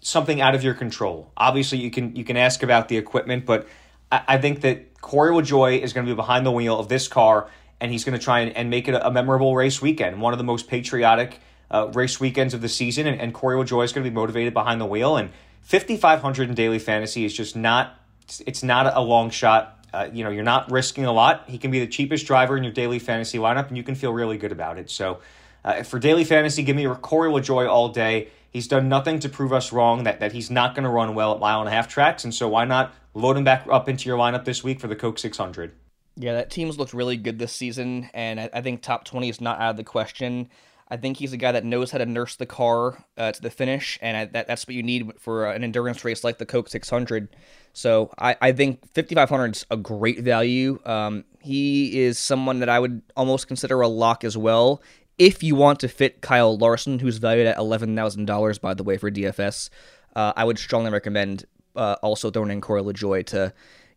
something out of your control. Obviously, you can you can ask about the equipment, but I, I think that Corey LaJoie is going to be behind the wheel of this car and he's going to try and, and make it a, a, memorable race weekend, one of the most patriotic uh, race weekends of the season. And, and Corey LaJoie is going to be motivated behind the wheel. And 5,500 in daily fantasy is just not, it's not a long shot. Uh, you know, you're not risking a lot. He can be the cheapest driver in your daily fantasy lineup, and you can feel really good about it. So, uh, for daily fantasy, give me Corey LaJoie all day. He's done nothing to prove us wrong that, that he's not going to run well at mile and a half tracks. And so, why not load him back up into your lineup this week for the Coke 600? Yeah, that team's looked really good this season, and I, I, think top 20 is not out of the question. I think he's a guy that knows how to nurse the car uh, to the finish, and I, that, that's what you need for an endurance race like the Coke 600. So I, I think 5,500 is a great value. Um, he is someone that I would almost consider a lock as well. If you want to fit Kyle Larson, who's valued at $11,000, by the way, for DFS, uh, I would strongly recommend uh, also throwing in Corey LaJoie to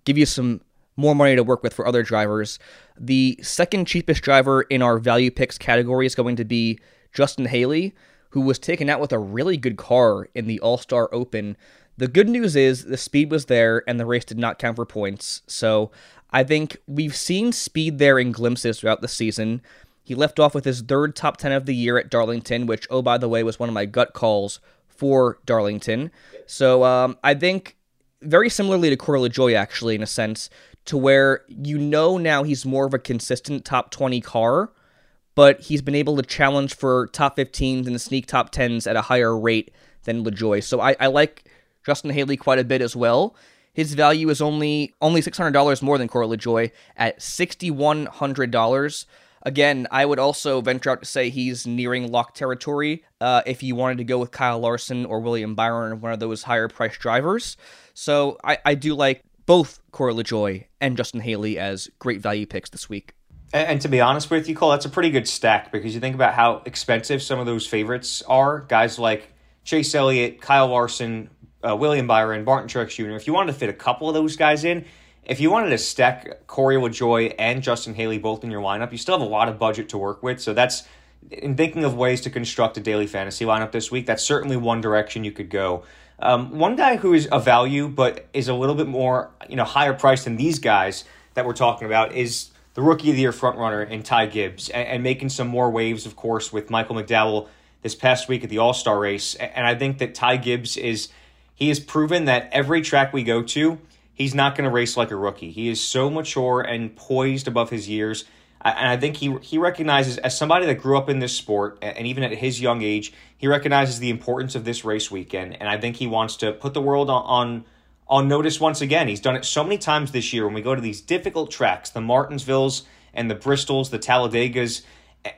give you some more money to work with for other drivers. The second cheapest driver in our value picks category is going to be Justin Haley, who was taken out with a really good car in the All Star Open. The good news is the speed was there and the race did not count for points. So I think we've seen speed there in glimpses throughout the season. He left off with his third top 10 of the year at Darlington, which, oh, by the way, was one of my gut calls for Darlington. So um, I think very similarly to Corey LaJoie, actually, in a sense, to where you know now he's more of a consistent top 20 car, but he's been able to challenge for top 15s and sneak top 10s at a higher rate than LaJoie. So I, I like Justin Haley quite a bit as well. His value is only only $600 more than Corey LaJoie at $6,100. Again, I would also venture out to say he's nearing lock territory uh, if you wanted to go with Kyle Larson or William Byron, one of those higher priced drivers. So I, I do like both Corey LaJoie and Justin Haley as great value picks this week. And, and, to be honest with you, Cole, that's a pretty good stack because you think about how expensive some of those favorites are. Guys like Chase Elliott, Kyle Larson, uh, William Byron, Martin Truex Jr. If you wanted to fit a couple of those guys in, if you wanted to stack Corey LaJoie and Justin Haley both in your lineup, you still have a lot of budget to work with. So that's in thinking of ways to construct a daily fantasy lineup this week. That's certainly one direction you could go. Um, one guy who is a value but is a little bit more you know higher priced than these guys that we're talking about is the rookie of the year frontrunner in Ty Gibbs and, and, making some more waves, of course, with Michael McDowell this past week at the All Star race. And I think that Ty Gibbs is he has proven that every track we go to, he's not going to race like a rookie. He is so mature and poised above his years and I think he he recognizes as somebody that grew up in this sport, and even at his young age, he recognizes the importance of this race weekend, and I think he wants to put the world on, on on notice once again. He's done it so many times this year when we go to these difficult tracks, the Martinsvilles and the Bristols, the Talladegas,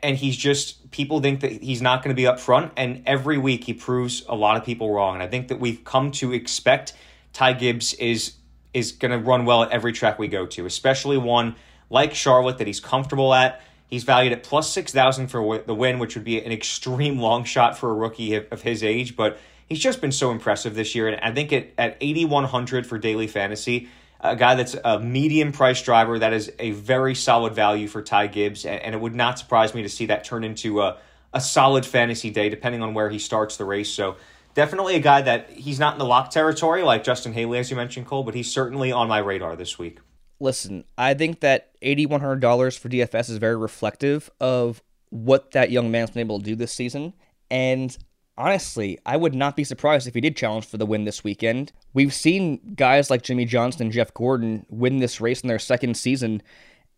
and he's just people think that he's not going to be up front, and every week he proves a lot of people wrong. And I think that we've come to expect Ty Gibbs is is going to run well at every track we go to, especially one like Charlotte that he's comfortable at. He's valued at plus 6,000 for the win, which would be an extreme long shot for a rookie of his age, but he's just been so impressive this year. And I think at, at 8,100 for daily fantasy, a guy that's a medium price driver, that is a very solid value for Ty Gibbs. And, it would not surprise me to see that turn into a, a solid fantasy day, depending on where he starts the race. So definitely a guy that he's not in the lock territory like Justin Haley, as you mentioned, Cole, but he's certainly on my radar this week. listen, I think that $8,100 for DFS is very reflective of what that young man's been able to do this season. And honestly, I would not be surprised if he did challenge for the win this weekend. We've seen guys like Jimmie Johnson and Jeff Gordon win this race in their second season,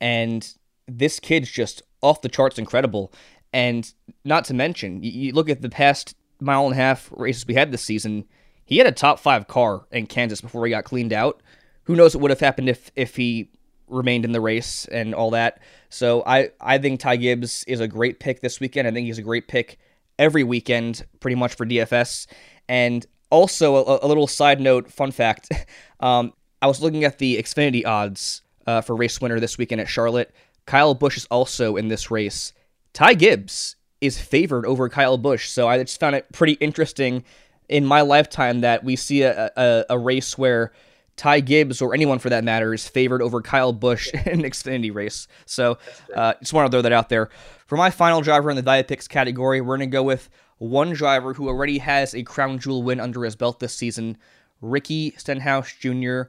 and this kid's just off the charts incredible. And not to mention, you look at the past mile and a half races we had this season, he had a top five car in Kansas before he got cleaned out. Who knows what would have happened if if he remained in the race and all that. So I I think Ty Gibbs is a great pick this weekend. I think he's a great pick every weekend, pretty much for DFS. And also a, a little side note, fun fact: um, I was looking at the Xfinity odds uh, for race winner this weekend at Charlotte. Kyle Busch is also in this race. Ty Gibbs is favored over Kyle Busch, so I just found it pretty interesting in my lifetime that we see a, a, a race where Ty Gibbs or anyone for that matter is favored over Kyle Busch in an Xfinity race. So uh, just want to throw that out there. For my final driver in the value picks category, we're going to go with one driver who already has a crown jewel win under his belt this season, Ricky Stenhouse Jr.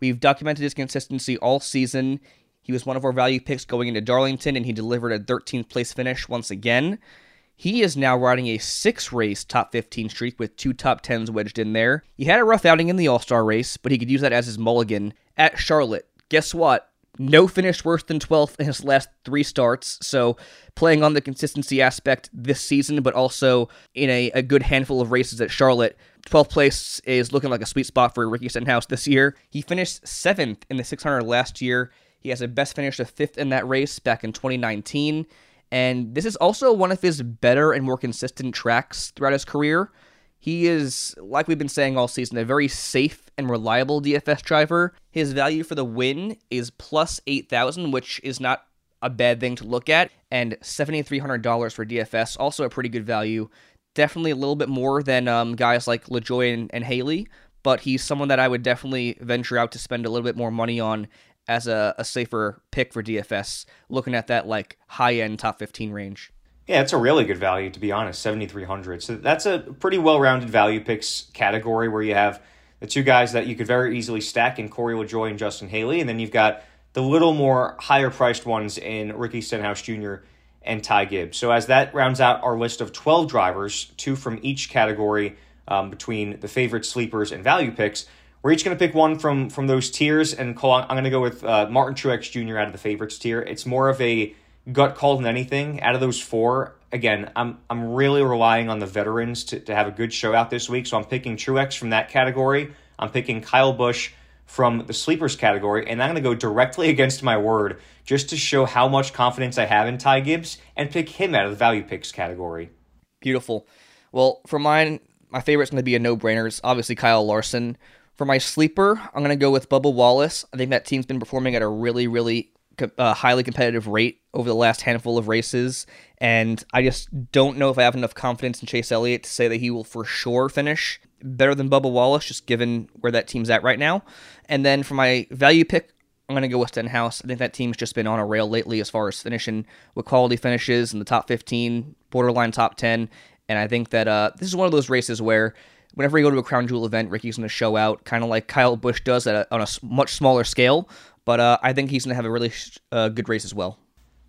We've documented his consistency all season. He was one of our value picks going into Darlington, and he delivered a 13th place finish once again. He is now riding a six race top 15 streak with two top 10s wedged in there. He had a rough outing in the All Star race, but he could use that as his mulligan at Charlotte. Guess what? No finish worse than 12th in his last three starts. So, playing on the consistency aspect this season, but also in a, a good handful of races at Charlotte. 12th place is looking like a sweet spot for Ricky Stenhouse this year. He finished seventh in the 600 last year. He has a best finish of fifth in that race back in 2019. And this is also one of his better and more consistent tracks throughout his career. He is, like we've been saying all season, a very safe and reliable DFS driver. His value for the win is plus 8,000, which is not a bad thing to look at, and $7,300 for DFS, also a pretty good value. Definitely a little bit more than um, guys like LaJoie and, and Haley, but he's someone that I would definitely venture out to spend a little bit more money on as a, a safer pick for DFS, looking at that like high end top 15 range. Yeah, it's a really good value to be honest, 7300. So that's a pretty well-rounded value picks category where you have the two guys that you could very easily stack in Corey LaJoie and Justin Haley, and then you've got the little more higher priced ones in Ricky Stenhouse Jr. and Ty Gibbs. So as that rounds out our list of 12 drivers, two from each category um, between the favorite sleepers and value picks, we're each going to pick one from from those tiers, and Cole, I'm going to go with uh, Martin Truex Jr. out of the favorites tier. It's more of a gut call than anything. Out of those four, again, I'm I'm really relying on the veterans to, to have a good show out this week. So I'm picking Truex from that category. I'm picking Kyle Busch from the sleepers category, and I'm going to go directly against my word just to show how much confidence I have in Ty Gibbs and pick him out of the value picks category. Beautiful. Well, for mine, my favorite's going to be a no-brainer. It's obviously Kyle Larson. For my sleeper, I'm going to go with Bubba Wallace. I think that team's been performing at a really, really uh, highly competitive rate over the last handful of races, and I just don't know if I have enough confidence in Chase Elliott to say that he will for sure finish better than Bubba Wallace, just given where that team's at right now. And then for my value pick, I'm going to go with Stenhouse. I think that team's just been on a rail lately as far as finishing with quality finishes in the top 15, borderline top 10. And I think that uh, this is one of those races where whenever you go to a crown jewel event, Ricky's going to show out, kind of like Kyle Busch does a, on a much smaller scale. But uh, I think he's going to have a really uh, good race as well.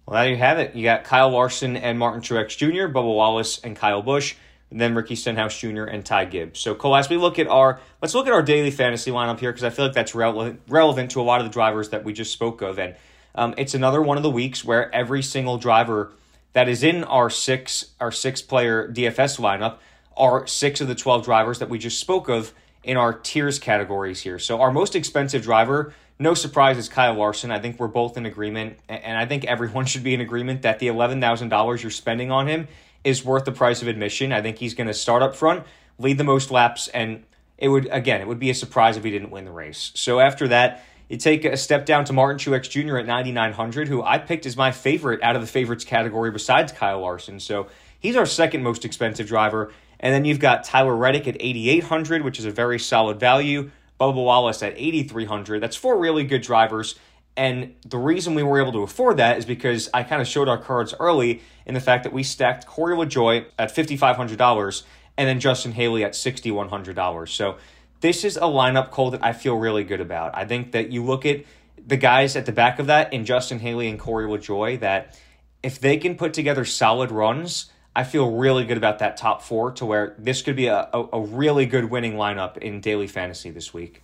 Well, there you have it. You got Kyle Larson and Martin Truex Jr., Bubba Wallace and Kyle Busch, and then Ricky Stenhouse Jr. and Ty Gibbs. So, Cole, as we look at our let's look at our daily fantasy lineup here because I feel like that's relevant relevant to a lot of the drivers that we just spoke of, and um, it's another one of the weeks where every single driver that is in our six our six player DFS lineup are six of the 12 drivers that we just spoke of in our tiers categories here. So our most expensive driver, no surprise, is Kyle Larson. I think we're both in agreement, and I think everyone should be in agreement that the $11,000 you're spending on him is worth the price of admission. I think he's going to start up front, lead the most laps, and it would, again, it would be a surprise if he didn't win the race. So after that, you take a step down to Martin Truex Jr. at 9,900, who I picked as my favorite out of the favorites category besides Kyle Larson. So he's our second most expensive driver. And then you've got Tyler Reddick at 8,800, which is a very solid value. Bubba Wallace at 8,300. That's four really good drivers. And the reason we were able to afford that is because I kind of showed our cards early in the fact that we stacked Corey LaJoie at $5,500 and then Justin Haley at $6,100. So this is a lineup, Cole, that I feel really good about. I think that you look at the guys at the back of that in Justin Haley and Corey LaJoie that if they can put together solid runs, I feel really good about that top four to where this could be a, a, a really good winning lineup in daily fantasy this week.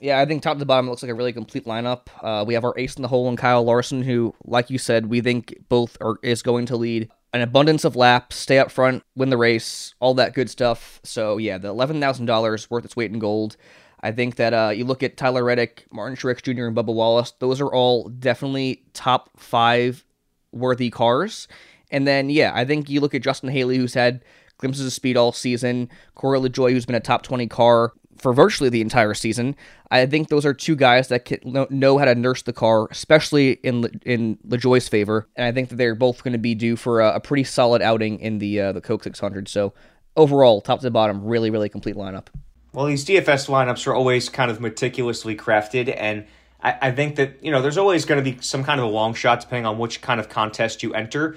Yeah, I think top to bottom looks like a really complete lineup. Uh, we have our ace in the hole in Kyle Larson, who, like you said, we think both are is going to lead an abundance of laps, stay up front, win the race, all that good stuff. So yeah, the eleven thousand dollars worth its weight in gold. I think that uh, you look at Tyler Reddick, Martin Truex Jr., and Bubba Wallace; those are all definitely top five worthy cars. And then yeah, I think you look at Justin Haley, who's had glimpses of speed all season. Corey LaJoie, who's been a top 20 car for virtually the entire season. I think those are two guys that can know how to nurse the car, especially in in LaJoie's favor. And I think that they're both going to be due for a, a, pretty solid outing in the uh, the Coke 600. So overall, top to bottom, really really complete lineup. Well, these DFS lineups are always kind of meticulously crafted, and I, I think that you know there's always going to be some kind of a long shot depending on which kind of contest you enter.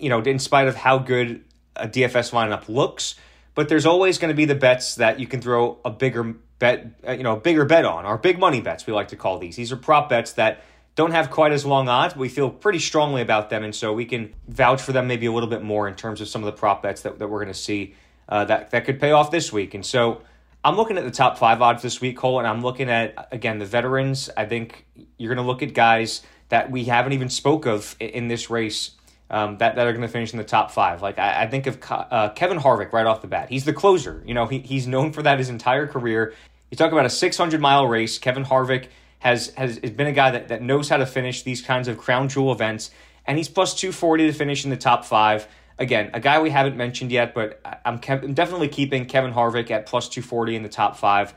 You know, in spite of how good a DFS lineup looks but there's always going to be the bets that you can throw a bigger bet, uh, you know, a bigger bet on, or big money bets, we like to call these. These are prop bets that don't have quite as long odds, but we feel pretty strongly about them, and so we can vouch for them maybe a little bit more in terms of some of the prop bets that, that we're going to see uh, that, that could pay off this week. And so I'm looking at the top five odds this week, Cole, and I'm looking at, again, the veterans. I think you're going to look at guys that we haven't even spoke of in this race um, that, that are going to finish in the top five. Like I, I think of uh, Kevin Harvick right off the bat. He's the closer. You know, he, he's known for that his entire career. You talk about a 600 mile race. Kevin Harvick has, has, has been a guy that, that knows how to finish these kinds of crown jewel events, and he's plus 240 to finish in the top five. Again, a guy we haven't mentioned yet, but I'm, I'm definitely keeping Kevin Harvick at plus 240 in the top five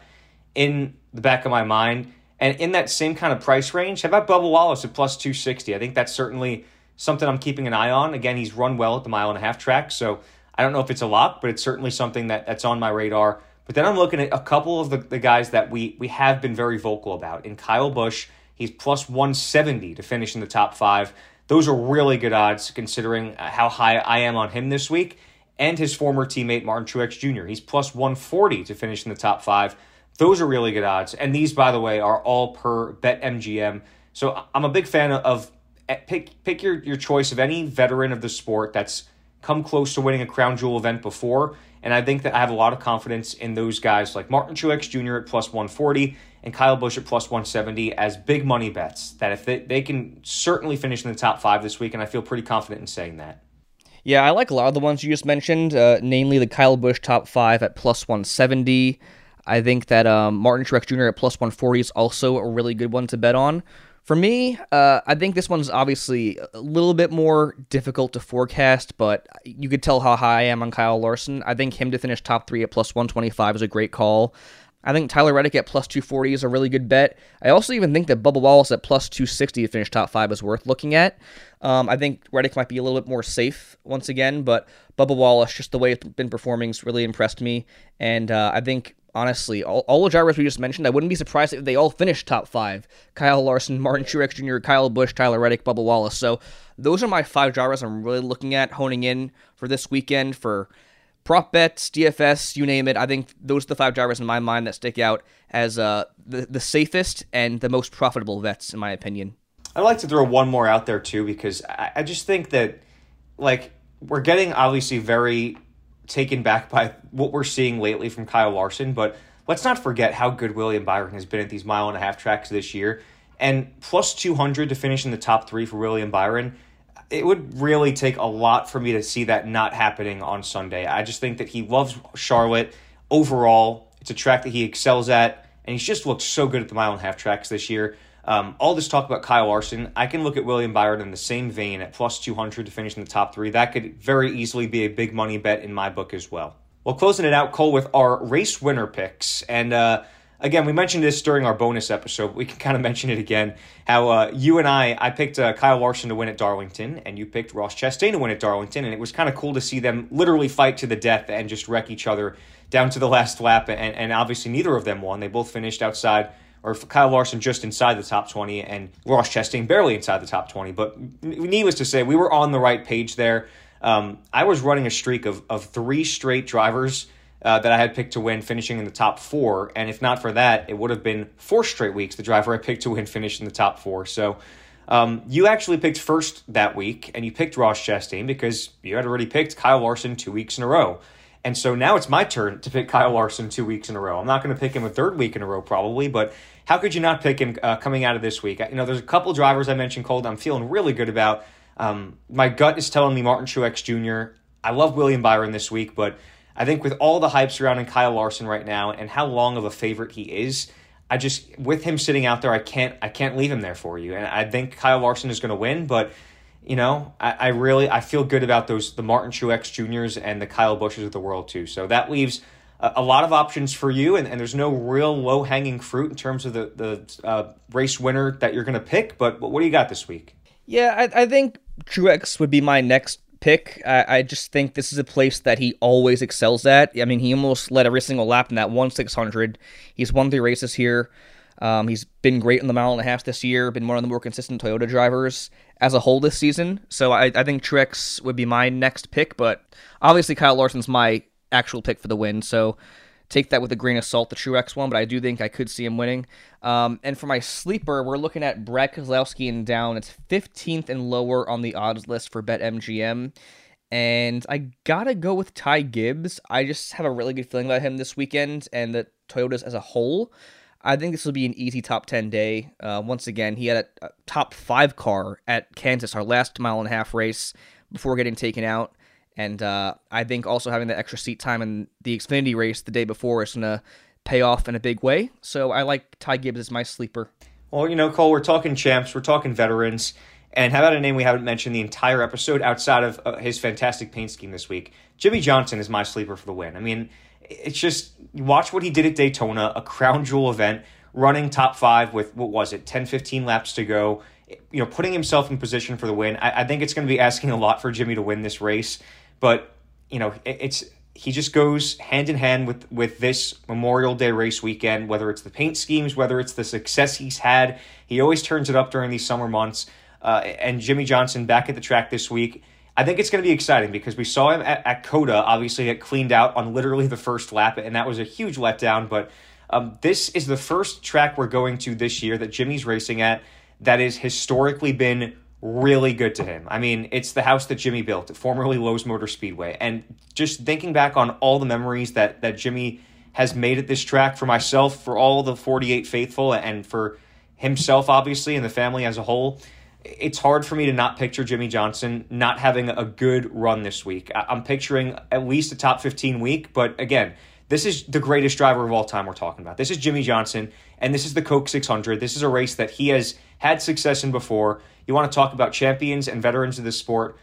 in the back of my mind. And in that same kind of price range, how about Bubba Wallace at plus 260? I think that's certainly something I'm keeping an eye on. Again, he's run well at the mile and a half track, so I don't know if it's a lot, but it's certainly something that, that's on my radar. But then I'm looking at a couple of the, the guys that we we have been very vocal about. In Kyle Busch, he's plus 170 to finish in the top five. Those are really good odds considering uh, how high I am on him this week. And his former teammate Martin Truex Jr. He's plus 140 to finish in the top five. Those are really good odds. And these, by the way, are all per BetMGM. So I'm a big fan of pick pick your, your choice of any veteran of the sport that's come close to winning a crown jewel event before. And I think that I have a lot of confidence in those guys like Martin Truex Jr. at plus 140 and Kyle Busch at plus 170 as big money bets that if they, they can certainly finish in the top five this week. And I feel pretty confident in saying that. Yeah, I like a lot of the ones you just mentioned, uh, namely the Kyle Busch top five at plus 170. I think that um, Martin Truex Jr. at plus 140 is also a really good one to bet on. For me, uh, I think this one's obviously a little bit more difficult to forecast, but you could tell how high I am on Kyle Larson. I think him to finish top three at plus 125 is a great call. I think Tyler Reddick at plus 240 is a really good bet. I also even think that Bubba Wallace at plus 260 to finish top five is worth looking at. Um, I think Reddick might be a little bit more safe once again, but Bubba Wallace, just the way it's been performing, has really impressed me. And uh, I think honestly. All, all the drivers we just mentioned, I wouldn't be surprised if they all finished top five. Kyle Larson, Martin Truex Jr., Kyle Busch, Tyler Reddick, Bubba Wallace. So those are my five drivers I'm really looking at, honing in for this weekend for prop bets, DFS, you name it. I think those are the five drivers in my mind that stick out as uh, the, the safest and the most profitable bets, in my opinion. I'd like to throw one more out there, too, because I, I just think that, like, we're getting obviously very taken back by what we're seeing lately from Kyle Larson, but let's not forget how good William Byron has been at these mile and a half tracks this year. And plus 200 to finish in the top three for William Byron, it would really take a lot for me to see that not happening on Sunday. I just think that he loves Charlotte overall. It's a track that he excels at, and he's just looked so good at the mile and a half tracks this year. Um, all this talk about Kyle Larson, I can look at William Byron in the same vein at plus 200 to finish in the top three. That could very easily be a big money bet in my book as well. Well, closing it out, Cole, with our race winner picks. And uh, again, we mentioned this during our bonus episode. we can kind of mention it again. How uh, you and I, I picked uh, Kyle Larson to win at Darlington, and you picked Ross Chastain to win at Darlington. And it was kind of cool to see them literally fight to the death and just wreck each other down to the last lap. And, and obviously, neither of them won. They both finished outside or Kyle Larson just inside the top 20 and Ross Chastain barely inside the top 20. But needless to say, we were on the right page there. Um, I was running a streak of, of three straight drivers uh, that I had picked to win, finishing in the top four. And if not for that, it would have been four straight weeks the driver I picked to win finished in the top four. So um, you actually picked first that week, and you picked Ross Chastain because you had already picked Kyle Larson two weeks in a row. And so now it's my turn to pick Kyle Larson two weeks in a row. I'm not going to pick him a third week in a row, probably, but how could you not pick him uh, coming out of this week? You know, there's a couple drivers I mentioned, Cole, I'm feeling really good about. Um, my gut is telling me Martin Truex Jr. I love William Byron this week, but I think with all the hype surrounding Kyle Larson right now and how long of a favorite he is, I just with him sitting out there, I can't I can't leave him there for you. And I think Kyle Larson is going to win, but you know, I, I, really I feel good about those the Martin Truex Juniors and the Kyle Busches of the world too. So that leaves a, a lot of options for you, and, and there's no real low hanging fruit in terms of the the uh, race winner that you're going to pick. But, but what do you got this week? Yeah, I, I think Truex would be my next pick. I, I, just think this is a place that he always excels at. I mean, he almost led every single lap in that one six hundred. He's won three races here. Um, he's been great in the mile and a half this year. Been one of the more consistent Toyota drivers as a whole this season. So I, I think Truex would be my next pick. But obviously, Kyle Larson's my actual pick for the win. So take that with a grain of salt, the Truex one. But I do think I could see him winning. Um, and for my sleeper, we're looking at Brad Keselowski and down. It's 15th and lower on the odds list for BetMGM. And I gotta go with Ty Gibbs. I just have a really good feeling about him this weekend and the Toyotas as a whole. I think this will be an easy top 10 day. Uh, once again, he had a, a, top five car at Kansas, our last mile and a half race, before getting taken out. And uh, I think also having that extra seat time in the Xfinity race the day before is going to pay off in a big way. So I like Ty Gibbs as my sleeper. Well, you know, Cole, we're talking champs, we're talking veterans. And how about a name we haven't mentioned the entire episode outside of uh, his fantastic paint scheme this week? Jimmie Johnson is my sleeper for the win. I mean, it's just watch what he did at Daytona, a crown jewel event, running top five with what was it, 10, 15 laps to go. You know, putting himself in position for the win. I, I think it's going to be asking a lot for Jimmie to win this race, but you know, it, it's he just goes hand in hand with with this Memorial Day race weekend. Whether it's the paint schemes, whether it's the success he's had, he always turns it up during these summer months. Uh, and Jimmie Johnson back at the track this week I think it's going to be exciting because we saw him at, at COTA obviously get cleaned out on literally the first lap, and that was a huge letdown. But um, this is the first track we're going to this year that Jimmie's racing at that has historically been really good to him. I mean, it's the house that Jimmie built, formerly Lowe's Motor Speedway. And just thinking back on all the memories that, that Jimmie has made at this track for myself, for all the 48 faithful, and for himself, obviously, and the family as a whole, it's hard for me to not picture Jimmie Johnson not having a good run this week. I'm picturing at least a top 15 week, but again, this is the greatest driver of all time we're talking about. This is Jimmie Johnson, and this is the Coke 600. This is a race that he has had success in before. You want to talk about champions and veterans of the sport,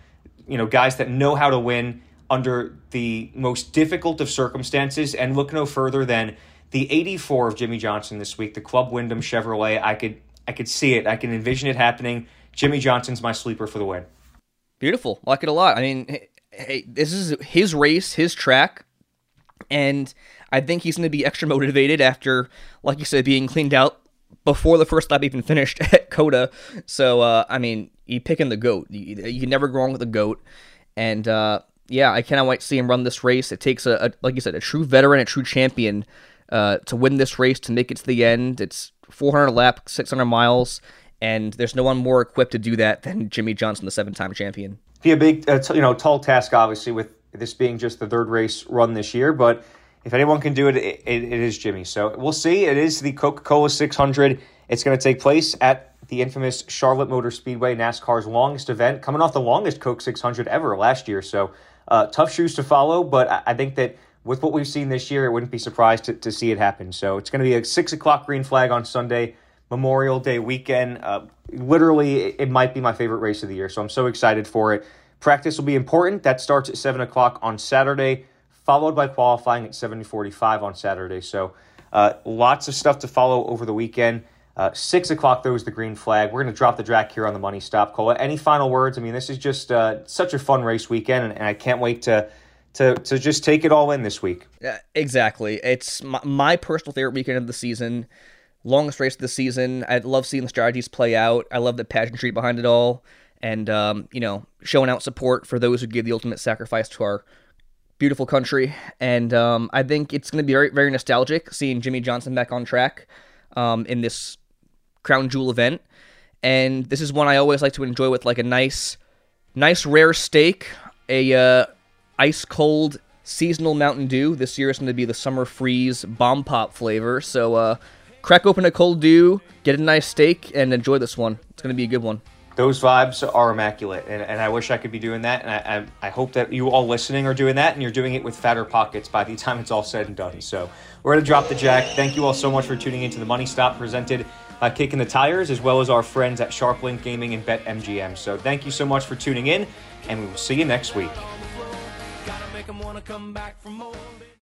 you know, guys that know how to win under the most difficult of circumstances, and look no further than the 84 of Jimmie Johnson this week, the Club Wyndham Chevrolet. I could I could see it. I can envision it happening. Jimmie Johnson's my sleeper for the win. Beautiful. Like it a lot. I mean, hey, this is his race, his track, and I think he's going to be extra motivated after, like you said, being cleaned out before the first lap even finished at COTA. So, uh, I mean, you picking the GOAT. You, you, can never go wrong with the GOAT. And, uh, yeah, I cannot wait to see him run this race. It takes, a, a like you said, a true veteran, a true champion uh, to win this race, to make it to the end. It's 400 lap, 600 miles and there's no one more equipped to do that than Jimmie Johnson, the seven-time champion. Be a big, uh, t- you know, tall task, obviously, with this being just the third race run this year. But if anyone can do it, it, it, it is Jimmie. So we'll see. It is the Coca-Cola 600. It's going to take place at the infamous Charlotte Motor Speedway, NASCAR's longest event, coming off the longest Coke 600 ever last year. So uh, tough shoes to follow, but I, I think that with what we've seen this year, it wouldn't be surprised to, to see it happen. So it's going to be a six o'clock green flag on Sunday. Memorial Day weekend. Uh, literally, it might be my favorite race of the year, so I'm so excited for it. Practice will be important. That starts at 7 o'clock on Saturday, followed by qualifying at 7.45 on Saturday. So uh, lots of stuff to follow over the weekend. Uh, 6 o'clock, though, is the green flag. We're going to drop the track here on the money stop. Cole, any final words? I mean, this is just uh, such a fun race weekend, and, and I can't wait to to to just take it all in this week. Yeah, exactly. It's my, my, personal favorite weekend of the season longest race of the season. I love seeing the strategies play out. I love the pageantry behind it all, and um, you know, showing out support for those who give the ultimate sacrifice to our beautiful country, and um, I think it's going to be very very nostalgic seeing Jimmie Johnson back on track um, in this crown jewel event. And this is one I always like to enjoy with like a nice, nice rare steak, a uh, ice cold seasonal Mountain Dew. This year is going to be the summer freeze bomb pop flavor. So uh, crack open a cold dew, get a nice steak, and enjoy this one. It's going to be a good one. Those vibes are immaculate and, and i wish i could be doing that and I, I, I, hope that you all listening are doing that and you're doing it with fatter pockets by the time it's all said and done. So we're going to drop the jack. Thank you all so much for tuning into the money stop presented by kicking the tires as well as our friends at sharplink gaming and BetMGM. so thank you so much for tuning in and we will see you next week